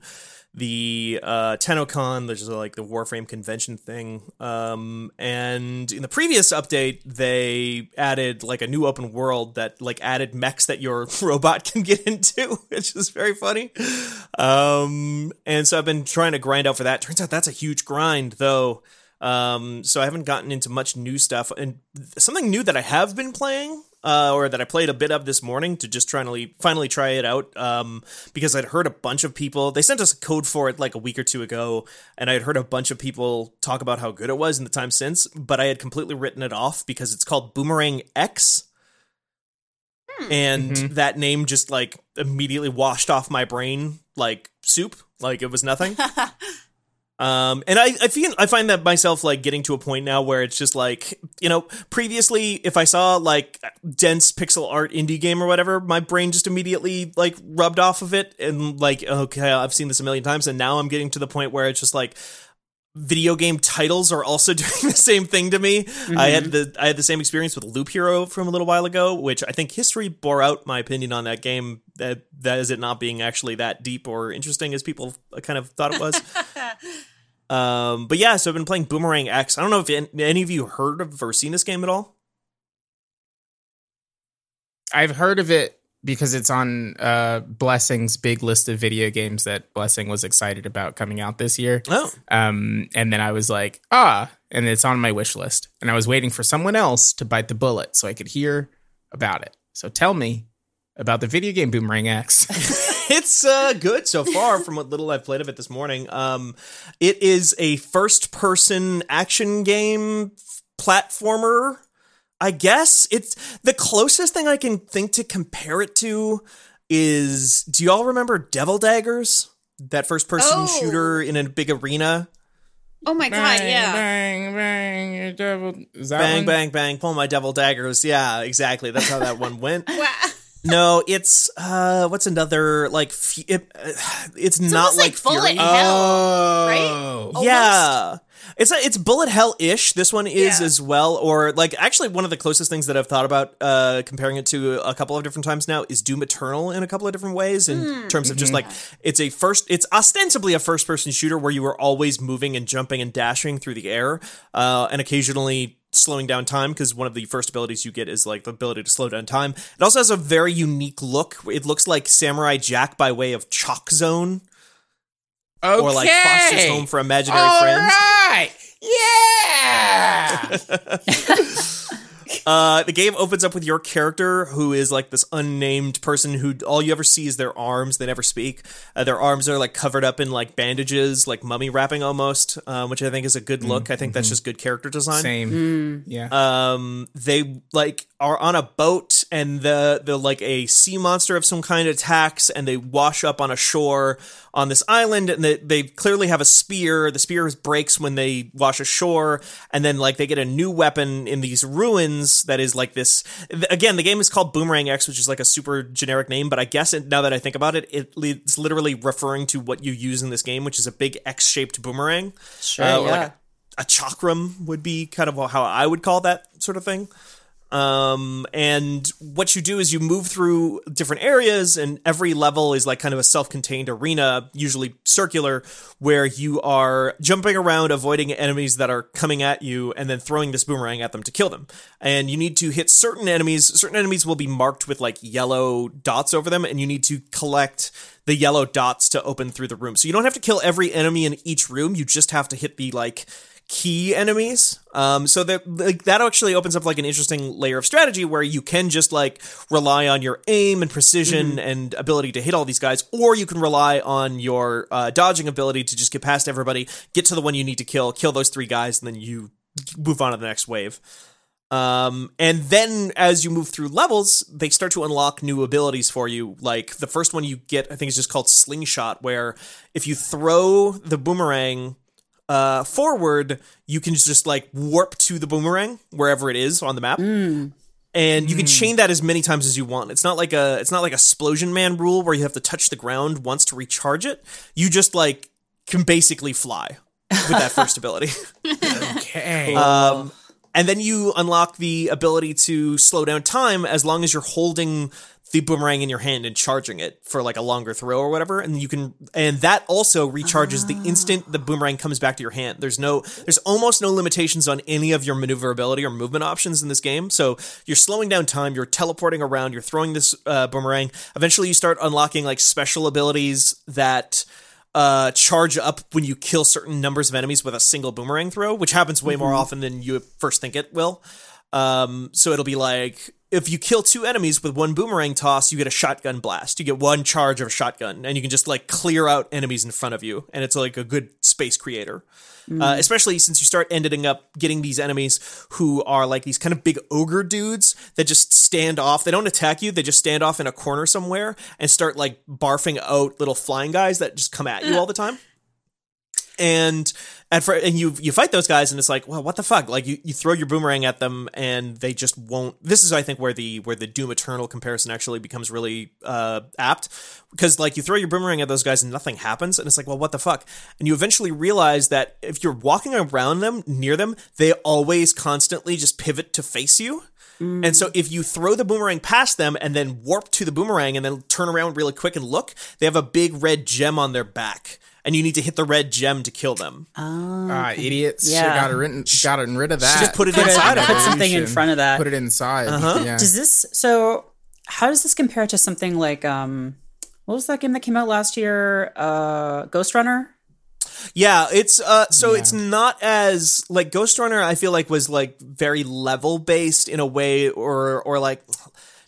the uh, TennoCon, which is like the Warframe convention thing. Um, and in the previous update, they added like a new open world that like added mechs that your robot can get into, which is very funny. Um, and so I've been trying to grind out for that. Turns out that's a huge grind, though. Um, so I haven't gotten into much new stuff. And something new that I have been playing uh, or that I played a bit of this morning to just trying to finally try it out um, because I'd heard a bunch of people. They sent us a code for it like a week or two ago, and I'd heard a bunch of people talk about how good it was in the time since, but I had completely written it off because it's called Boomerang X. And Mhm. that name just like immediately washed off my brain like soup, like it was nothing. Um, and I, I feel I find that myself like getting to a point now where it's just like you know previously if I saw like dense pixel art indie game or whatever my brain just immediately like rubbed off of it and like okay I've seen this a million times and now I'm getting to the point where it's just like video game titles are also doing the same thing to me. I had the I had the same experience with Loop Hero from a little while ago, which I think history bore out my opinion on that game. That that is it not being actually that deep or interesting as people kind of thought it was. um, but yeah, so I've been playing Boomerang X. I don't know if any of you heard of or seen this game at all. I've heard of it because it's on uh, Blessing's big list of video games that Blessing was excited about coming out this year. Oh, Um, and then I was like, ah, and it's on my wish list. And I was waiting for someone else to bite the bullet so I could hear about it. So tell me about the video game Boomerang X. it's uh, good so far from what little I've played of it this morning. Um, it is a first-person action game platformer. I guess it's the closest thing I can think to compare it to is. Do y'all remember Devil Daggers? That first-person Oh. shooter in a big arena. Oh my god, yeah. Bang, bang, you devil. Is that Bang, one? bang, bang! Pull my devil daggers. Yeah, exactly. That's how that one went. Wow. No, it's uh, what's another like? F- it, uh, it's, not almost like, like Bullet Fury. Hell. Oh, right? Almost. Yeah. It's a, it's bullet hell ish. This one is Yeah. as well, or like actually one of the closest things that I've thought about uh, comparing it to a couple of different times now is Doom Eternal in a couple of different ways in terms of just like it's a first it's ostensibly a first person shooter where you are always moving and jumping and dashing through the air uh, and occasionally slowing down time because one of the first abilities you get is like the ability to slow down time. It also has a very unique look. It looks like Samurai Jack by way of Chalk Zone Okay. or like Foster's Home for Imaginary All Friends. right. Yeah. Uh, the game opens up with your character, who is like this unnamed person who all you ever see is their arms. They never speak. Uh, their arms are like covered up in like bandages, like mummy wrapping almost, um, which I think is a good look. I think that's just good character design. Same. Yeah. Um, they like are on a boat, and the the like a sea monster of some kind attacks, and they wash up on a shore on this island, and they they clearly have a spear. The spear breaks when they wash ashore, and then like they get a new weapon in these ruins that is like this. Again, the game is called Boomerang X, which is like a super generic name, but I guess it, now that I think about it, it it's literally referring to what you use in this game, which is a big X shaped boomerang. Sure, Uh, yeah. like a, a chakram would be kind of how I would call that sort of thing. Um, and what you do is you move through different areas, and every level is like kind of a self contained arena, usually circular, where you are jumping around, avoiding enemies that are coming at you, and then throwing this boomerang at them to kill them. And you need to hit certain enemies. Certain enemies will be marked with like yellow dots over them, and you need to collect the yellow dots to open through the room. So you don't have to kill every enemy in each room, you just have to hit the like key enemies. Um, so that like, that actually opens up like an interesting layer of strategy where you can just like rely on your aim and precision and ability to hit all these guys, or you can rely on your uh, dodging ability to just get past everybody, get to the one you need to kill, kill those three guys, and then you move on to the next wave. Um, and then as you move through levels, they start to unlock new abilities for you. Like the first one you get, I think is just called Slingshot, where if you throw the boomerang uh, forward, you can just like warp to the boomerang wherever it is on the map. And you can chain that as many times as you want. It's not like a it's not like a explosion man rule where you have to touch the ground once to recharge it. You just like can basically fly with that first ability. Okay. Um, and then you unlock the ability to slow down time as long as you're holding the boomerang in your hand and charging it for like a longer throw or whatever and you can and that also recharges the instant the boomerang comes back to your hand. There's no there's almost no limitations on any of your maneuverability or movement options in this game. So you're slowing down time you're teleporting around you're throwing this uh, boomerang. Eventually you start unlocking like special abilities that uh, charge up when you kill certain numbers of enemies with a single boomerang throw, which happens way more often than you first think it will. Um, so it'll be like if you kill two enemies with one boomerang toss, you get a shotgun blast. You get one charge of a shotgun, and you can just like clear out enemies in front of you, and it's like a good space creator. Uh, especially since you start ending up getting these enemies who are like these kind of big ogre dudes that just stand off. They don't attack you; they just stand off in a corner somewhere and start like barfing out little flying guys that just come at you all the time and at fir- and you you fight those guys and it's like well what the fuck? Like you, you throw your boomerang at them and they just won't this is i think where the where the doom eternal comparison actually becomes really uh apt. Because like you throw your boomerang at those guys and nothing happens and it's like well what the fuck? And you eventually realize that if you're walking around them near them they always constantly just pivot to face you and so if you throw the boomerang past them and then warp to the boomerang and then turn around really quick and look, they have a big red gem on their back. And you need to hit the red gem to kill them. Ah, idiots. Yeah. Yeah. Got rid, gotten rid of that. She Just put it Put, inside it, of put something in front of that. Put it inside. Uh-huh. Yeah. Does this so? How does this compare to something like um, what was that game that came out last year? Uh, Ghost Runner. Yeah, it's uh so it's not as like Ghost Runner I feel like was like very level based in a way or or like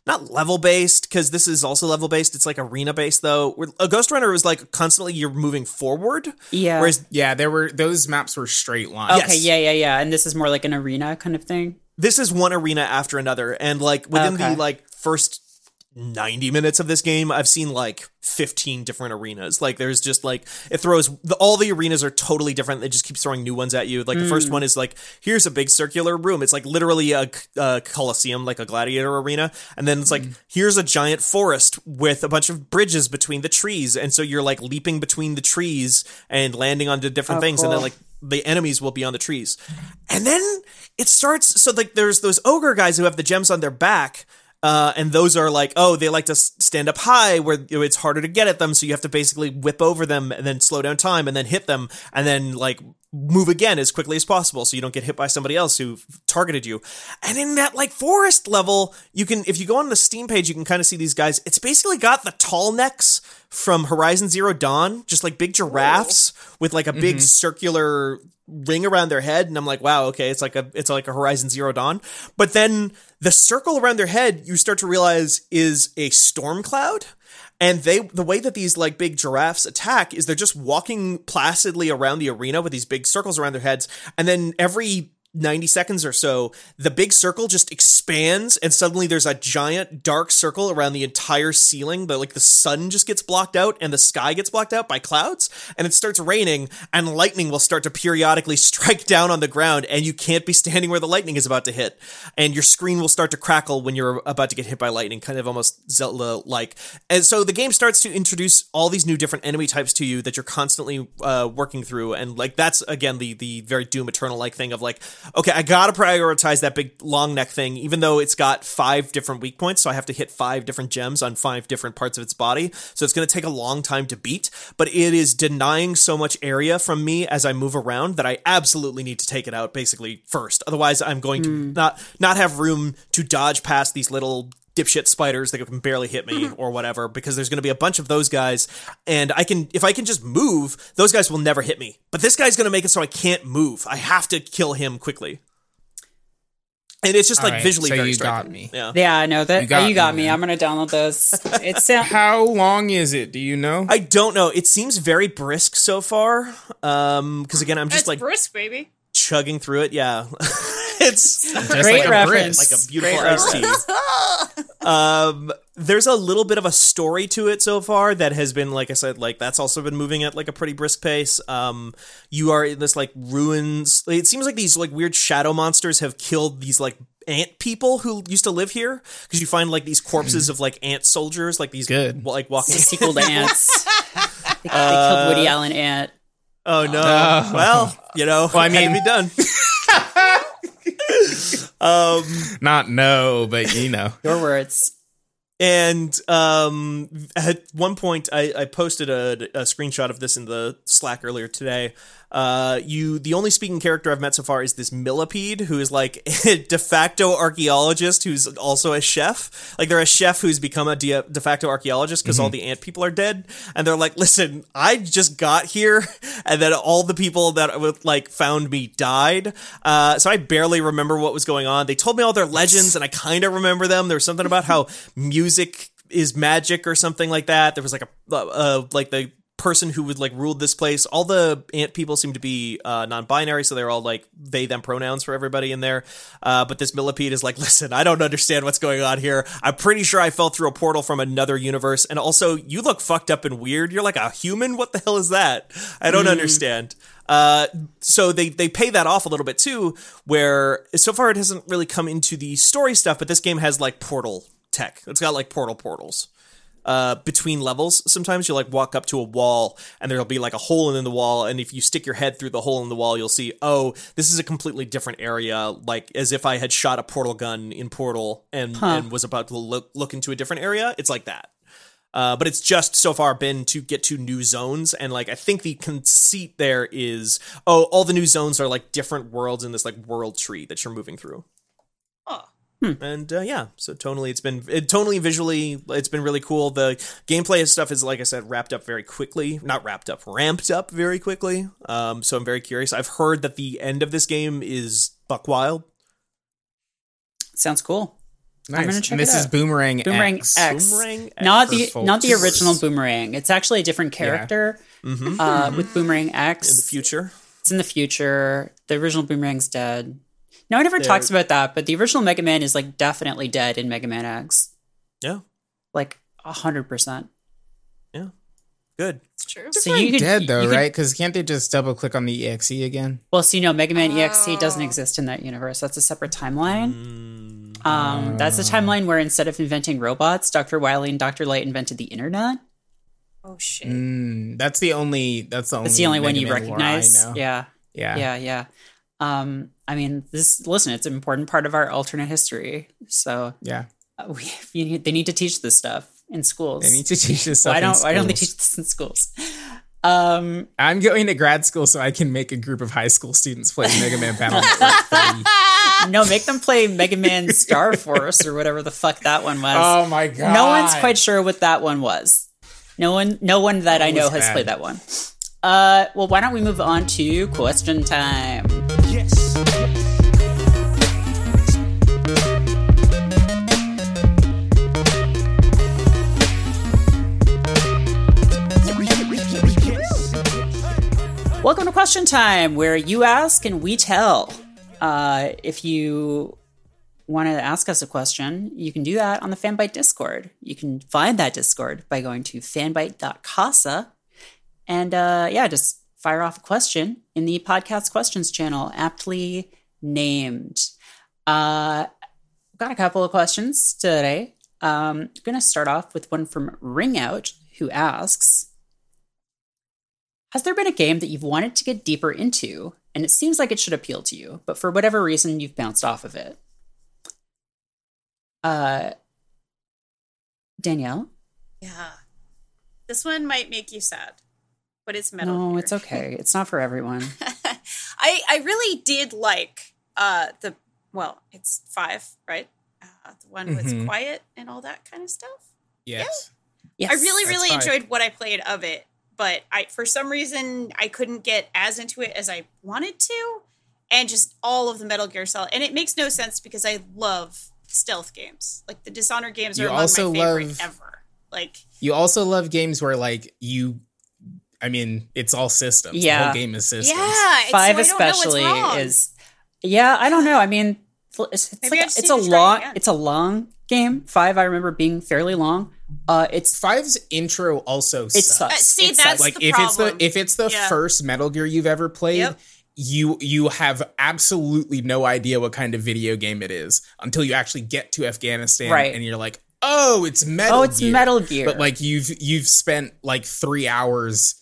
not level based because this is also level based. It's like arena based though. Where- A Ghost Runner was like constantly you're moving forward. Yeah. Whereas yeah, there were those maps were straight lines. Okay, Yes. yeah, yeah, yeah. And this is more like an arena kind of thing. this is one arena after another and like within Okay. the like first 90 minutes of this game i've seen like 15 different arenas. Like there's just like it throws the, all the arenas are totally different. They just keep throwing new ones at you. Like the first hmm. one is like here's a big circular room. It's like literally a, a coliseum like a gladiator arena. And then it's like hmm. here's a giant forest with a bunch of bridges between the trees. And so you're like leaping between the trees and landing onto different Oh, things. And then like the enemies will be on the trees. And then it starts so like there's those ogre guys who have the gems on their back. Uh, and those are like, oh, they like to stand up high where it's harder to get at them. So you have to basically whip over them and then slow down time and then hit them and then like move again as quickly as possible so you don't get hit by somebody else who targeted you. And in that like forest level, you can, if you go on the Steam page, you can kind of see these guys. It's basically got the tall necks from Horizon Zero Dawn, just like big giraffes with like a big mm-hmm. circular ring around their head. And I'm like wow okay it's like a it's like a Horizon Zero Dawn. But then the circle around their head you start to realize is a storm cloud and they the way that these like big giraffes attack is they're just walking placidly around the arena with these big circles around their heads. And then every 90 seconds or so, the big circle just expands and suddenly there's a giant dark circle around the entire ceiling. The like the sun just gets blocked out and the sky gets blocked out by clouds and it starts raining and lightning will start to periodically strike down on the ground and you can't be standing where the lightning is about to hit. And your screen will start to crackle when you're about to get hit by lightning, kind of almost Zelda like. And so the game starts to introduce all these new different enemy types to you that you're constantly uh, working through. And like that's again the the very Doom Eternal like thing of like, okay, I gotta prioritize that big long neck thing, even though it's got five different weak points, so I have to hit five different gems on five different parts of its body. So it's gonna take a long time to beat, but it is denying so much area from me as I move around that I absolutely need to take it out basically first. Otherwise, I'm going to hmm. not not have room to dodge past these little dipshit spiders that can barely hit me or whatever because there's going to be a bunch of those guys and I can if I can just move those guys will never hit me but this guy's going to make it so I can't move I have to kill him quickly and it's just All like right, visually so very you striking. got me. yeah Yeah, I know that. You got You got, me, me. I'm gonna download those. It's uh, How long is it? Do you know? I don't know it seems very brisk so far um because again I'm just It's like brisk, baby. chugging through it yeah it's Just great like a reference. brisk. like a beautiful iced tea. um, there's a little bit of a story to it so far that has been, like I said, like that's also been moving at like a pretty brisk pace. Um, you are in this like ruins. It seems like these like weird shadow monsters have killed these like ant people who used to live here because you find like these corpses of like ant soldiers, like these Good. like walking. the sequel to Antz. They, they Uh, killed Woody Allen Ant. Oh no. Oh. Well, you know, Well, I mean- be done. Um, Not no, but you know. Your words. and um, at one point, I, I posted a, a screenshot of this in the Slack earlier today. Uh, you, the only speaking character I've met so far is this millipede, who is like a de facto archaeologist who's also a chef. Like they're a chef who's become a de, de facto archaeologist because all the ant people are dead, and they're like, "Listen, I just got here, and then all the people that would, like found me died. Uh, so I barely remember what was going on. They told me all their legends, and I kind of remember them. There was something about how music is magic or something like that. There was like a uh, uh, like the person who would like ruled this place. All the ant people seem to be uh, non-binary, so they're all like they them pronouns for everybody in there. Uh, but this millipede is like, listen, I don't understand what's going on here. I'm pretty sure I fell through a portal from another universe, and also you look fucked up and weird. You're like a human. What the hell is that? I don't understand. Uh, so they they pay that off a little bit too. Where so far it hasn't really come into the story stuff, but this game has like portal tech. It's got like portal portals uh, between levels. Sometimes you like walk up to a wall and there'll be like a hole in the wall, and if you stick your head through the hole in the wall, you'll see, oh, this is a completely different area, like as if I had shot a portal gun in Portal and and was about to look look into a different area. It's like that. Uh, but it's just so far been to get to new zones, and like I think the conceit there is, oh, all the new zones are like different worlds in this like world tree that you're moving through Oh. And uh, yeah so tonally it's been it, tonally visually it's been really cool the gameplay stuff is like i said wrapped up very quickly not wrapped up ramped up very quickly um so i'm very curious i've heard that the end of this game is buck wild Sounds cool. Nice. gonna check and this it is out. Boomerang, Boomerang X. X. Boomerang Not the for not the original Boomerang. It's actually a different character Mhm. uh, with Boomerang X. in the future It's in the future. The original Boomerang's dead. No one ever There- talks about that, but the original Mega Man is like definitely dead in Mega Man X. yeah Like a hundred percent. yeah good It's true. So you could dead though, you could- right? Because can't they just double click on the exe again? Well, see, no, Mega Man EXE doesn't Oh. exist in that universe. That's a separate timeline. Mm, Um, that's the timeline where instead of inventing robots, Dr. Wily and Dr. Light invented the internet. Oh shit. Mm, that's the only. That's the only. That's the only one you Man recognize. Yeah, yeah, yeah, yeah. Um, I mean, this. Listen, it's an important part of our alternate history. So yeah. uh, we, you they need to teach this stuff in schools. They need to teach this stuff. why don't Why don't they teach this in schools? Um, I'm going to grad school so I can make a group of high school students play Mega Man Battle Network 3. no, make them play Mega Man Star Force or whatever the fuck that one was. Oh my god! no one's quite sure what that one was. No one, no one that I know has bad. played that one. Uh, well, why don't we move on to question time? Welcome to question time, where you ask and we tell. Uh, if you want to ask us a question, you can do that on the Fanbyte Discord. You can find that Discord by going to fanbyte.casa. And uh, yeah, just fire off a question in the podcast questions channel, aptly named. Uh, got a couple of questions today. Um, I'm going to start off with one from Ringout, who asks Has there been a game that you've wanted to get deeper into, and it seems like it should appeal to you, but for whatever reason, you've bounced off of it? Uh, Danielle? Yeah. This one might make you sad, but it's Metal No, Gear. it's okay. It's not for everyone. I I really did like uh the well, it's five, right? Uh, the one with Mhm. quiet and all that kind of stuff. Yes. Yes. I really That's really five. enjoyed what I played of it, but I for some reason I couldn't get as into it as I wanted to, and just all of the Metal Gear Solid, and it makes no sense because I love stealth games. Like the Dishonored games are You among also my favorite love- ever. Like You also love games where like you. I mean, it's all systems. The Yeah. whole game is systems. yeah, Five so I don't know what's especially is yeah i don't know i mean it's, it's like it's a to try it long it's a long game five i remember being fairly long uh it's Five's intro also it sucks. sucks Uh, see, It that's sucks. like the if it's the if it's the Yeah. first Metal Gear you've ever played, Yep. you you have absolutely no idea what kind of video game it is until you actually get to Afghanistan Right. and you're like, "Oh, it's Metal oh it's Gear." metal gear But like you've you've spent like 3 hours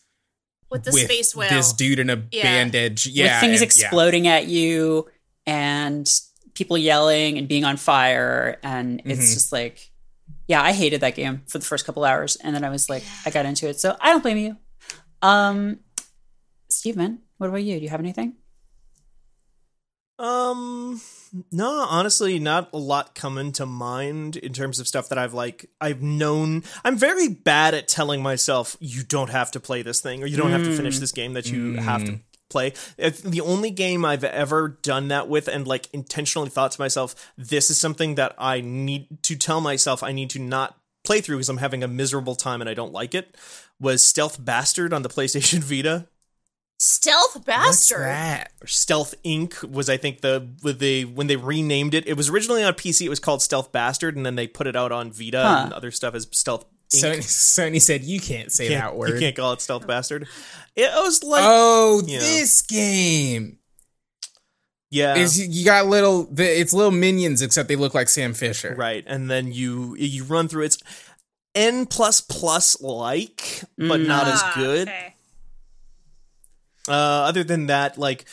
with the with space whale. this dude in a Yeah. bandage. Yeah, with things and- yeah. exploding at you and people yelling and being on fire and it's Mhm. just like yeah i hated that game for the first couple hours and then i was like i got into it. So i don't blame you. Um steven what about you? Do you have anything? Um, no, honestly, not a lot coming to mind in terms of stuff that I've like I've known. I'm very bad at telling myself you don't have to play this thing or you don't have to finish this game that you have to play. It's the only game I've ever done that with and like intentionally thought to myself, this is something that I need to tell myself I need to not play through because I'm having a miserable time and I don't like it. Was Stealth Bastard on the PlayStation Vita? Stealth What's bastard. that? or Stealth Inc. was I think the with the when they renamed it. It was originally on PC. It was called Stealth Bastard, and then they put it out on Vita Huh. and other stuff as Stealth Inc. Sony, Sony said you can't say Can't- that word. You can't call it Stealth Bastard. It was like oh, you know. this game. yeah. Is you got little it's little minions except they look like Sam Fisher. Right, and then you you run through it's N plus plus like, but not as Ah, good. okay. Uh, other than that, like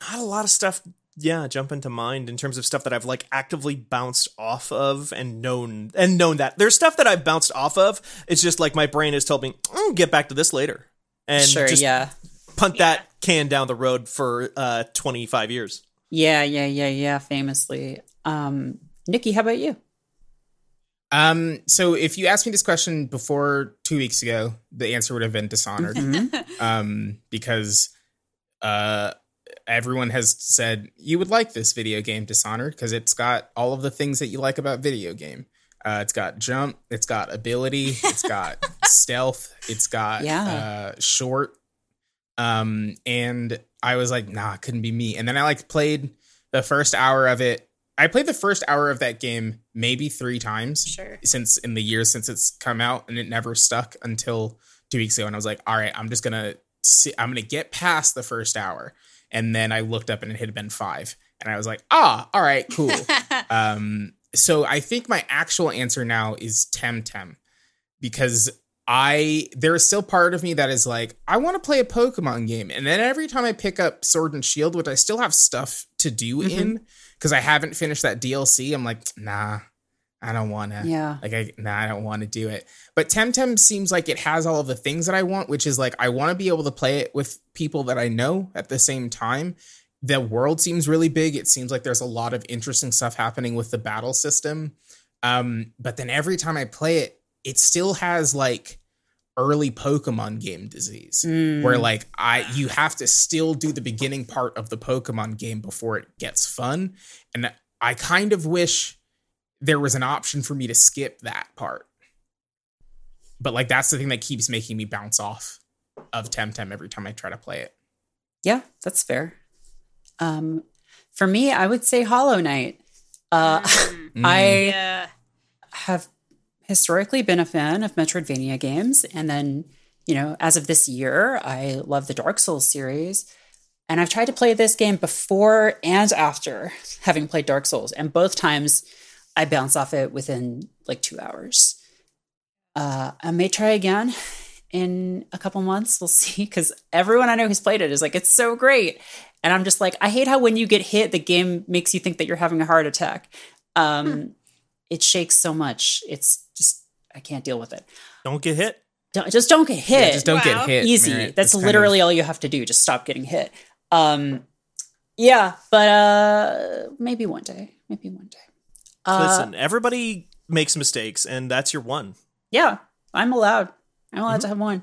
not a lot of stuff. Yeah, jump into mind in terms of stuff that I've like actively bounced off of and known and known that there's stuff that I've bounced off of. It's just like my brain has told me, "I'll get back to this later," and sure just yeah punt that can down the road for uh 25 years. yeah yeah yeah yeah famously um nikki how about you Um, so if you asked me this question before two weeks ago, the answer would have been Dishonored. Mhm. um, because uh, everyone has said you would like this video game Dishonored because it's got all of the things that you like about video game. Uh, it's got jump, it's got ability, it's got stealth, it's got Yeah. uh, short. Um, and I was like, nah, it couldn't be me. And then I like played the first hour of it. I played the first hour of that game maybe three times Sure. since in the years since it's come out and it never stuck until two weeks ago and i was like all right i'm just gonna see i'm gonna get past the first hour and then i looked up and it had been five. And i was like ah all right cool. Um so i think my actual answer now is temtem because i there is still part of me that is like i want to play a pokemon game. And then every time i pick up sword and shield which i still have stuff to do in because i haven't finished that dlc i'm like nah i don't want to yeah like I nah, I don't want to do it. But Temtem seems like it has all of the things that I want, which is like I want to be able to play it with people that I know at the same time. The world seems really big. It seems like there's a lot of interesting stuff happening with the battle system. Um, but then every time I play it, it still has like early Pokemon game disease Mm. where like I you have to still do the beginning part of the Pokemon game before it gets fun. And I kind of wish there was an option for me to skip that part. But like that's the thing that keeps making me bounce off of Temtem every time I try to play it. Yeah, that's fair. Um, for me, I would say Hollow Knight. Uh, Mm. I yeah. have historically been a fan of Metroidvania games, and then you know, as of this year, I love the Dark Souls series, and I've tried to play this game before and after having played Dark Souls, and both times I bounce off it within like two hours. Uh, I may try again in a couple months. We'll see, because everyone I know who's played it is like, it's so great. And I'm just like, I hate how when you get hit, the game makes you think that you're having a heart attack. Um, It shakes so much. It's just, I can't deal with it. Don't get hit. Don't, just don't get hit. Yeah, just don't Wow. get hit. Easy. Merritt. That's It's kind literally of- all you have to do. Just stop getting hit. Um, yeah, but uh, maybe one day. Maybe one day. Uh, Listen, everybody makes mistakes, and that's your one. Yeah, I'm allowed. I'm allowed Mm-hmm. to have one.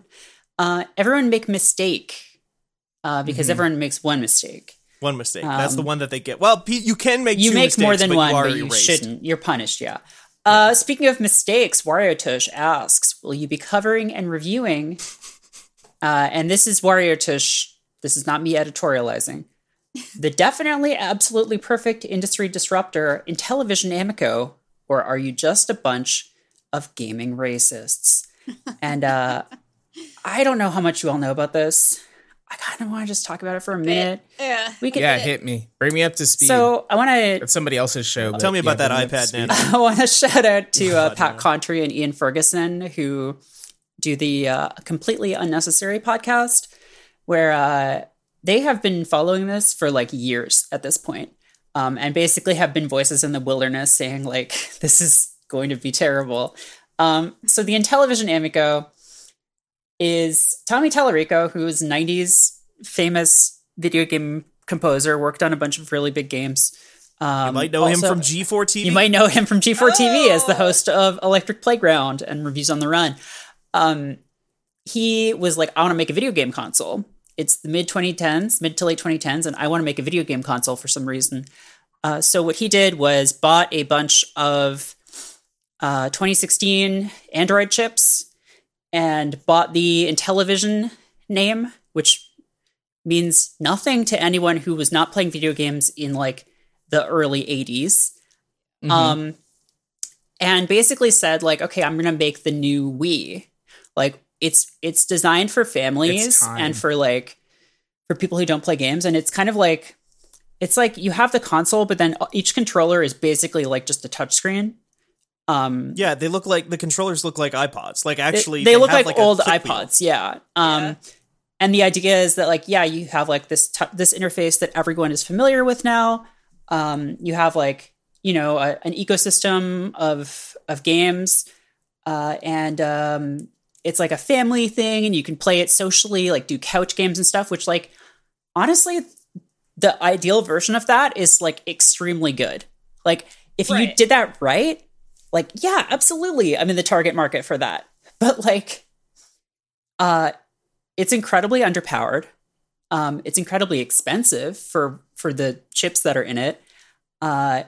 Uh, everyone make mistake uh, because Mhm. everyone makes one mistake. One mistake. that's the Um, one that they get. Well, you can make You two make more than but one, you but you erased. shouldn't. You're punished. Yeah. Uh, speaking of mistakes, Wario Tush asks, "Will you be covering and reviewing?" Uh, and this is Wario Tush. This is not me editorializing. The definitely, absolutely perfect industry disruptor Intellivision Amico, or are you just a bunch of gaming racists? and uh, I don't know how much you all know about this. I kind of want to just talk about it for a minute. Yeah. We could. Yeah, hit me. Bring me up to speed. So I want to it's somebody else's show. Tell me about yeah, that bring me up to iPad, speed. Nan. I want to shout out to uh, God, Pat no. Contri and Ian Ferguson, who do the uh, completely unnecessary podcast. where uh, they have been following this for like years at this point, um, and basically have been voices in the wilderness saying like this is going to be terrible. Um, so the Intellivision Amico is Tommy Tallarico, who's '90s famous video game composer, worked on a bunch of really big games. Um, You might know also- him from G4 TV. you might know him from G4 TV as the host of Electric Playground and Reviews on the Run. Um, he was like, I want to make a video game console. It's the mid 2010s, mid to late 2010s, and I want to make a video game console for some reason. Uh, so what he did was bought a bunch of uh, 2016 Android chips and bought the Intellivision name, which means nothing to anyone who was not playing video games in like the early 80s. Mhm. Um, and basically said like, okay, I'm gonna make the new Wii. Like it's it's designed for families and for like for people who don't play games, and it's kind of like it's like you have the console, but then each controller is basically like just a touchscreen. Um, yeah, they look like the controllers look like iPods. Like they- actually, they, look have, like, a old wheel. iPods. Yeah. Um, Yeah. and the idea is that like yeah, you have like this t- this interface that everyone is familiar with now. Um, you have like you know a, an ecosystem of of games, uh, and um, it's like a family thing, and you can play it socially, like do couch games and stuff. Which like honestly, the ideal version of that is like extremely good. Like if you did that right, like yeah, absolutely, I'm in the target market for that. But like, uh, it's incredibly underpowered. Um, it's incredibly expensive for for the chips that are in it. Uh,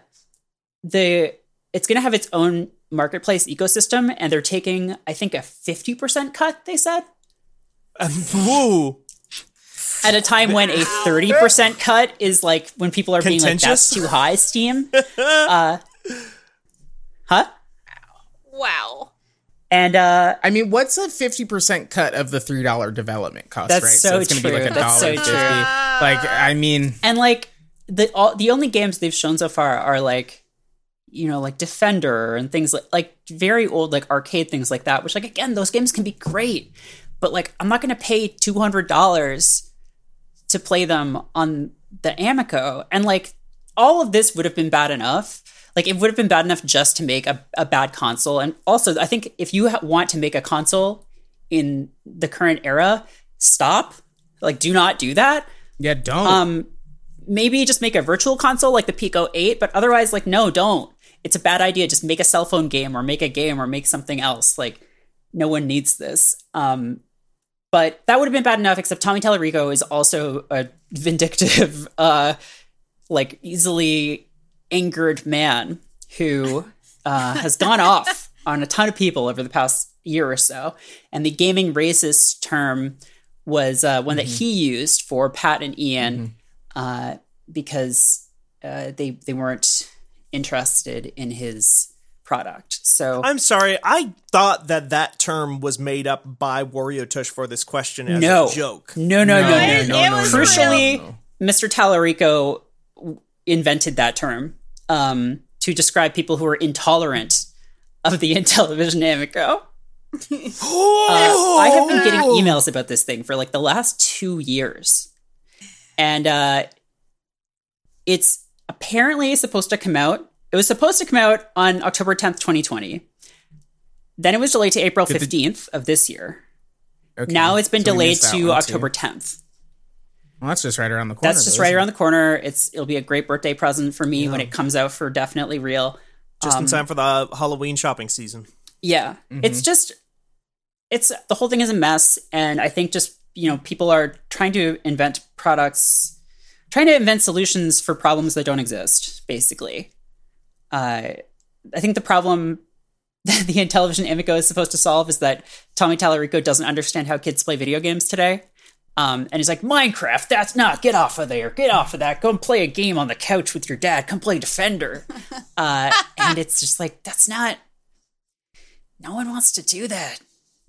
the it's going to have its own marketplace ecosystem, and they're taking, I think, a fifty percent cut. They said Woo! at a time when a thirty percent cut is like when people are being like, Contentious? "That's too high." Steam, uh, huh? Wow. And uh, I mean, what's a fifty percent cut of the three dollar development cost? That's right, so it's gonna be like true. a That's dollar so fifty. true. Like, I mean, and like the all the only games they've shown so far are like you know like defender and things like like very old like arcade things like that which like again those games can be great but like i'm not going to pay $200 to play them on the amico. And like all of this would have been bad enough. Like it would have been bad enough just to make a, a bad console. And also i think if you ha- want to make a console in the current era stop. Like do not do that. Yeah, don't. um maybe just make a virtual console like the pico 8 but otherwise like no don't it's a bad idea just make a cell phone game or make a game or make something else. Like no one needs this. Um but that would have been bad enough except tommy tallarico is also a vindictive uh like easily angered man who uh, has gone off on a ton of people over the past year or so. And the gaming racist term was uh, one that he used for Pat and Ian uh, because uh, they they weren't interested in his product. So I'm sorry. I thought that that term was made up by Wario Tush for this question as no a joke. No, no, no, no, It- no. it was Crucially, real. Mr. Tallarico invented that term um, to describe people who are intolerant of the Intellivision Amico. Uh, I have been getting emails about this thing for like the last two years, and uh, it's apparently it's supposed to come out. It was supposed to come out on October tenth, twenty twenty. Then it was delayed to April Did the- fifteenth of this year. Okay, Now it's been so delayed to one, too. October tenth. Well, that's just right around the corner. That's just though, right isn't around the corner. It's it'll be a great birthday present for me when it comes out for definitely real. Just Um, in time for the Halloween shopping season. Yeah. Mm-hmm. It's just it's the whole thing is a mess and I think just, you know, people are trying to invent products trying to invent solutions for problems that don't exist, basically. Uh I think the problem that the Intellivision Amico is supposed to solve is that Tommy Tallarico doesn't understand how kids play video games today. Um, and he's like, Minecraft, that's not, get off of there, get off of that, go and play a game on the couch with your dad, come play Defender. uh, and it's just like, that's not, no one wants to do that,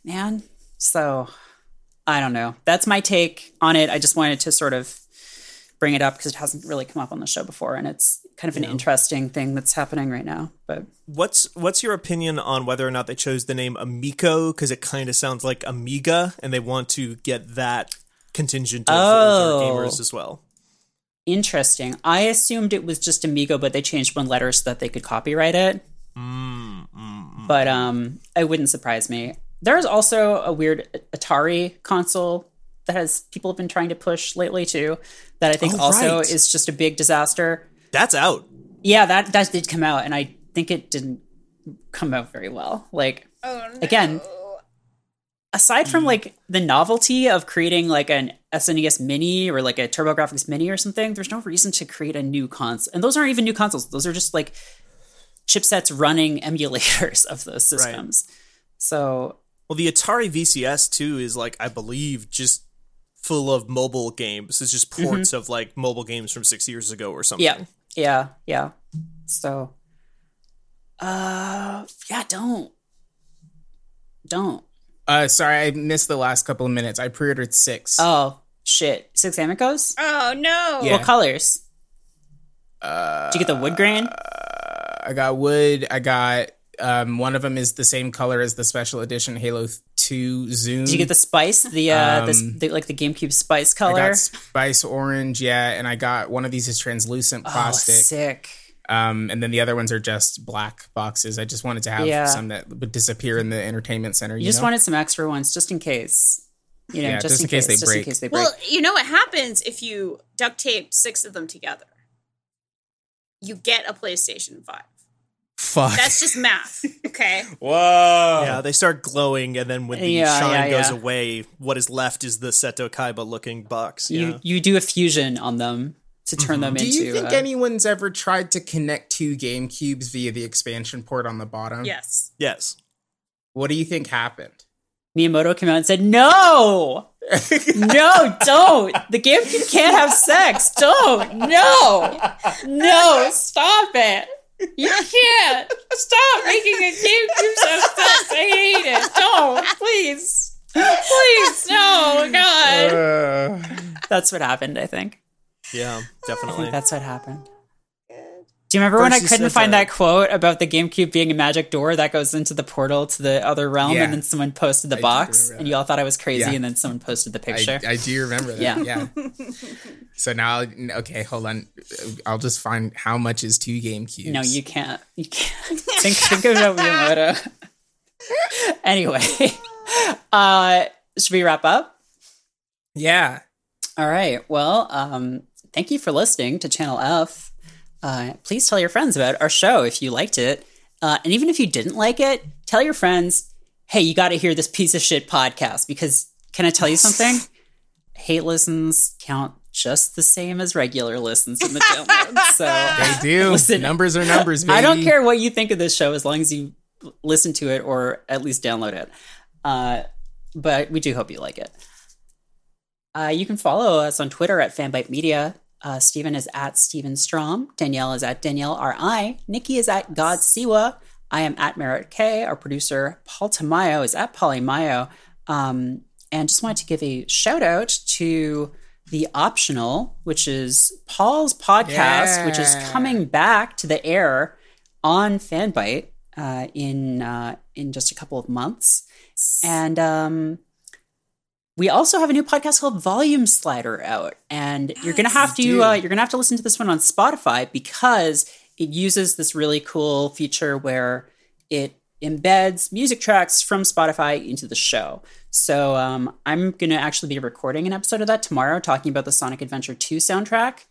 man. So I don't know. That's my take on it. I just wanted to sort of bring it up because it hasn't really come up on the show before, and it's kind of an interesting thing that's happening right now. But What's what's your opinion on whether or not they chose the name Amico because it kind of sounds like Amiga and they want to get that contingent of Oh. gamers as well. Interesting. I assumed it was just Amigo, but they changed one letter so that they could copyright it. Mm, mm, mm. But um, it wouldn't surprise me. There's also a weird Atari console that has people have been trying to push lately too. That I think Oh, also right. is just a big disaster. That's out. Yeah, that that did come out, and I think it didn't come out very well. Like Oh, no. again, aside Mm. from like the novelty of creating like an SNES Mini or like a TurboGrafx Mini or something, there's no reason to create a new console. And those aren't even new consoles; those are just like chipsets running emulators of those systems. So Well, the Atari VCS too is like I believe just full of mobile games. It's just ports of like mobile games from six years ago or something. yeah, yeah, yeah. So, uh, yeah, don't, don't. Uh, sorry, I missed the last couple of minutes. I pre-ordered six. Oh shit, six amicos. Oh no. Yeah. What colors? Uh, Did you get the wood grain? I got wood. I got um, one of them is the same color as the special edition Halo Two Zoom. Did you get the spice? The uh, this Um, the, like the GameCube spice color. I color. got spice orange, yeah, and I got one of these is translucent oh, plastic. sick. Um, and then the other ones are just black boxes. I just wanted to have Yeah. some that would disappear in the entertainment center. You, You just know? wanted some extra ones just in case. You know, Yeah, just, in case, they just break. in case they break. Well, you know what happens if you duct tape six of them together? You get a PlayStation 5. Fuck. That's just math, okay? Whoa. Yeah, they start glowing, and then when the Yeah, shine yeah, goes yeah. away, what is left is the Seto Kaiba looking box. you Yeah. you do a fusion on them to turn them Do into. Do you think uh, anyone's ever tried to connect two Game Cubes via the expansion port on the bottom? Yes. yes. What do you think happened? Miyamoto came out and said, "No, no, don't. The GameCube can't have sex. Don't. No, no. Stop it. You can't. Stop making a GameCube sex. I hate it. Don't. Please, please. No, God. Uh, That's what happened. I think. Yeah, I think definitely. that's what happened. Do you remember when I couldn't find that- that quote about the GameCube being a magic door that goes into the portal to the other realm, Yeah. and then someone posted the do box, and you all thought I was crazy, Yeah. and then someone posted the picture. I, I do remember that. Yeah. Yeah. so now, okay, hold on. I'll just find how much is two Game Cubes. no, you can't. You can't. think, think about Miyamoto. anyway, uh, should we wrap up? Yeah. All right. Well, um, thank you for listening to Channel F. Uh, please tell your friends about our show if you liked it. Uh, and even if you didn't like it, tell your friends, hey, you got to hear this piece of shit podcast because can I tell you something? Hate listens count just the same as regular listens in the download. So They do. Listen, numbers are numbers, baby. I don't care what you think of this show as long as you listen to it or at least download it. Uh, but we do hope you like it. Uh, you can follow us on Twitter at Fanbyte Media. Uh, Steven is at Steven Strom. Danielle is at Danielle R.I. Nikki is at God Siwa. I am at Merritt K. Our producer, Paul Tamayo, is at Polly Mayo. Um, and just wanted to give a shout out to The Optional, which is Paul's podcast, which is coming back to the air on Fanbyte uh, in uh, in just a couple of months. And um, we also have a new podcast called Volume Slider out, and you're gonna have to uh, you're gonna have to listen to this one on Spotify because it uses this really cool feature where it embeds music tracks from Spotify into the show. So um, I'm gonna actually be recording an episode of that tomorrow, talking about the Sonic Adventure 2 soundtrack,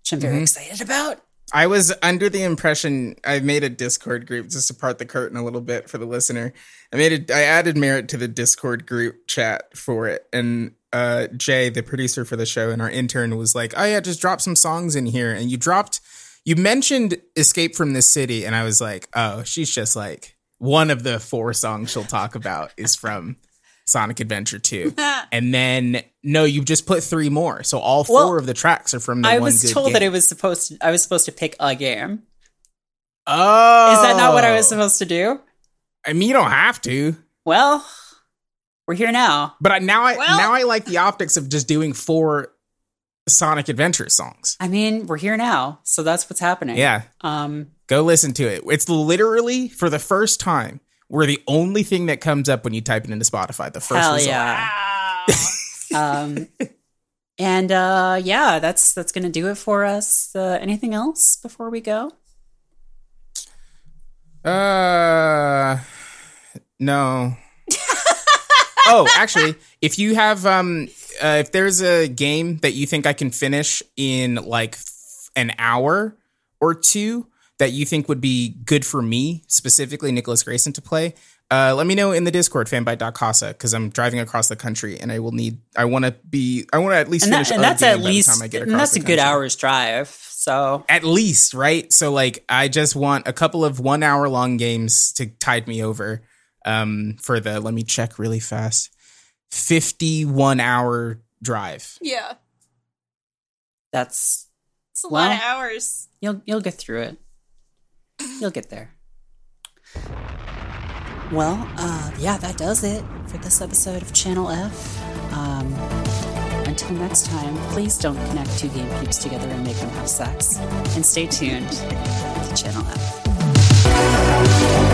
which I'm very excited about. I was under the impression I made a Discord group just to part the curtain a little bit for the listener. I made it. I added Merritt to the Discord group chat for it, and uh, Jay, the producer for the show, and our intern was like, "Oh yeah, just drop some songs in here." And you dropped, you mentioned "Escape from the City," and I was like, "Oh, she's just like one of the four songs she'll talk about is from." Sonic Adventure 2. and then no, you just put three more. So all four Well, of the tracks are from the I was told game. that it was supposed to. I was supposed to pick a game. Oh, Is that not what I was supposed to do? I mean, you don't have to, Well, we're here now. but I, now I Well- now I like the optics of just doing four Sonic Adventure songs. I mean, we're here now, so that's what's happening. Yeah, Um. go listen to it. It's literally for the first time we're the only thing that comes up when you type it into Spotify. The first Hell result. yeah. Um, and uh, yeah, that's that's gonna do it for us. Uh, anything else before we go? Uh, no. oh, actually, if you have um, uh, if there's a game that you think I can finish in like f- an hour or two that you think would be good for me, specifically Nicholas Grayson to play, uh, let me know in the Discord, fanbyte.casa, because I'm driving across the country and I will need, I want to be, I want to at least And, finish that, and a that's game at by the least time I get and across that's the a good hour's drive. So At least, right? So, like, I just want a couple of one hour long games to tide me over um, for the, let me check really fast, 51 hour drive. Yeah. that's It's a Well- lot of hours. you'll you'll get through it. You'll get there. Well, uh, yeah, that does it for this episode of Channel F. Um, until next time, please don't connect two game peeps together and make them have sex. And stay tuned to Channel F.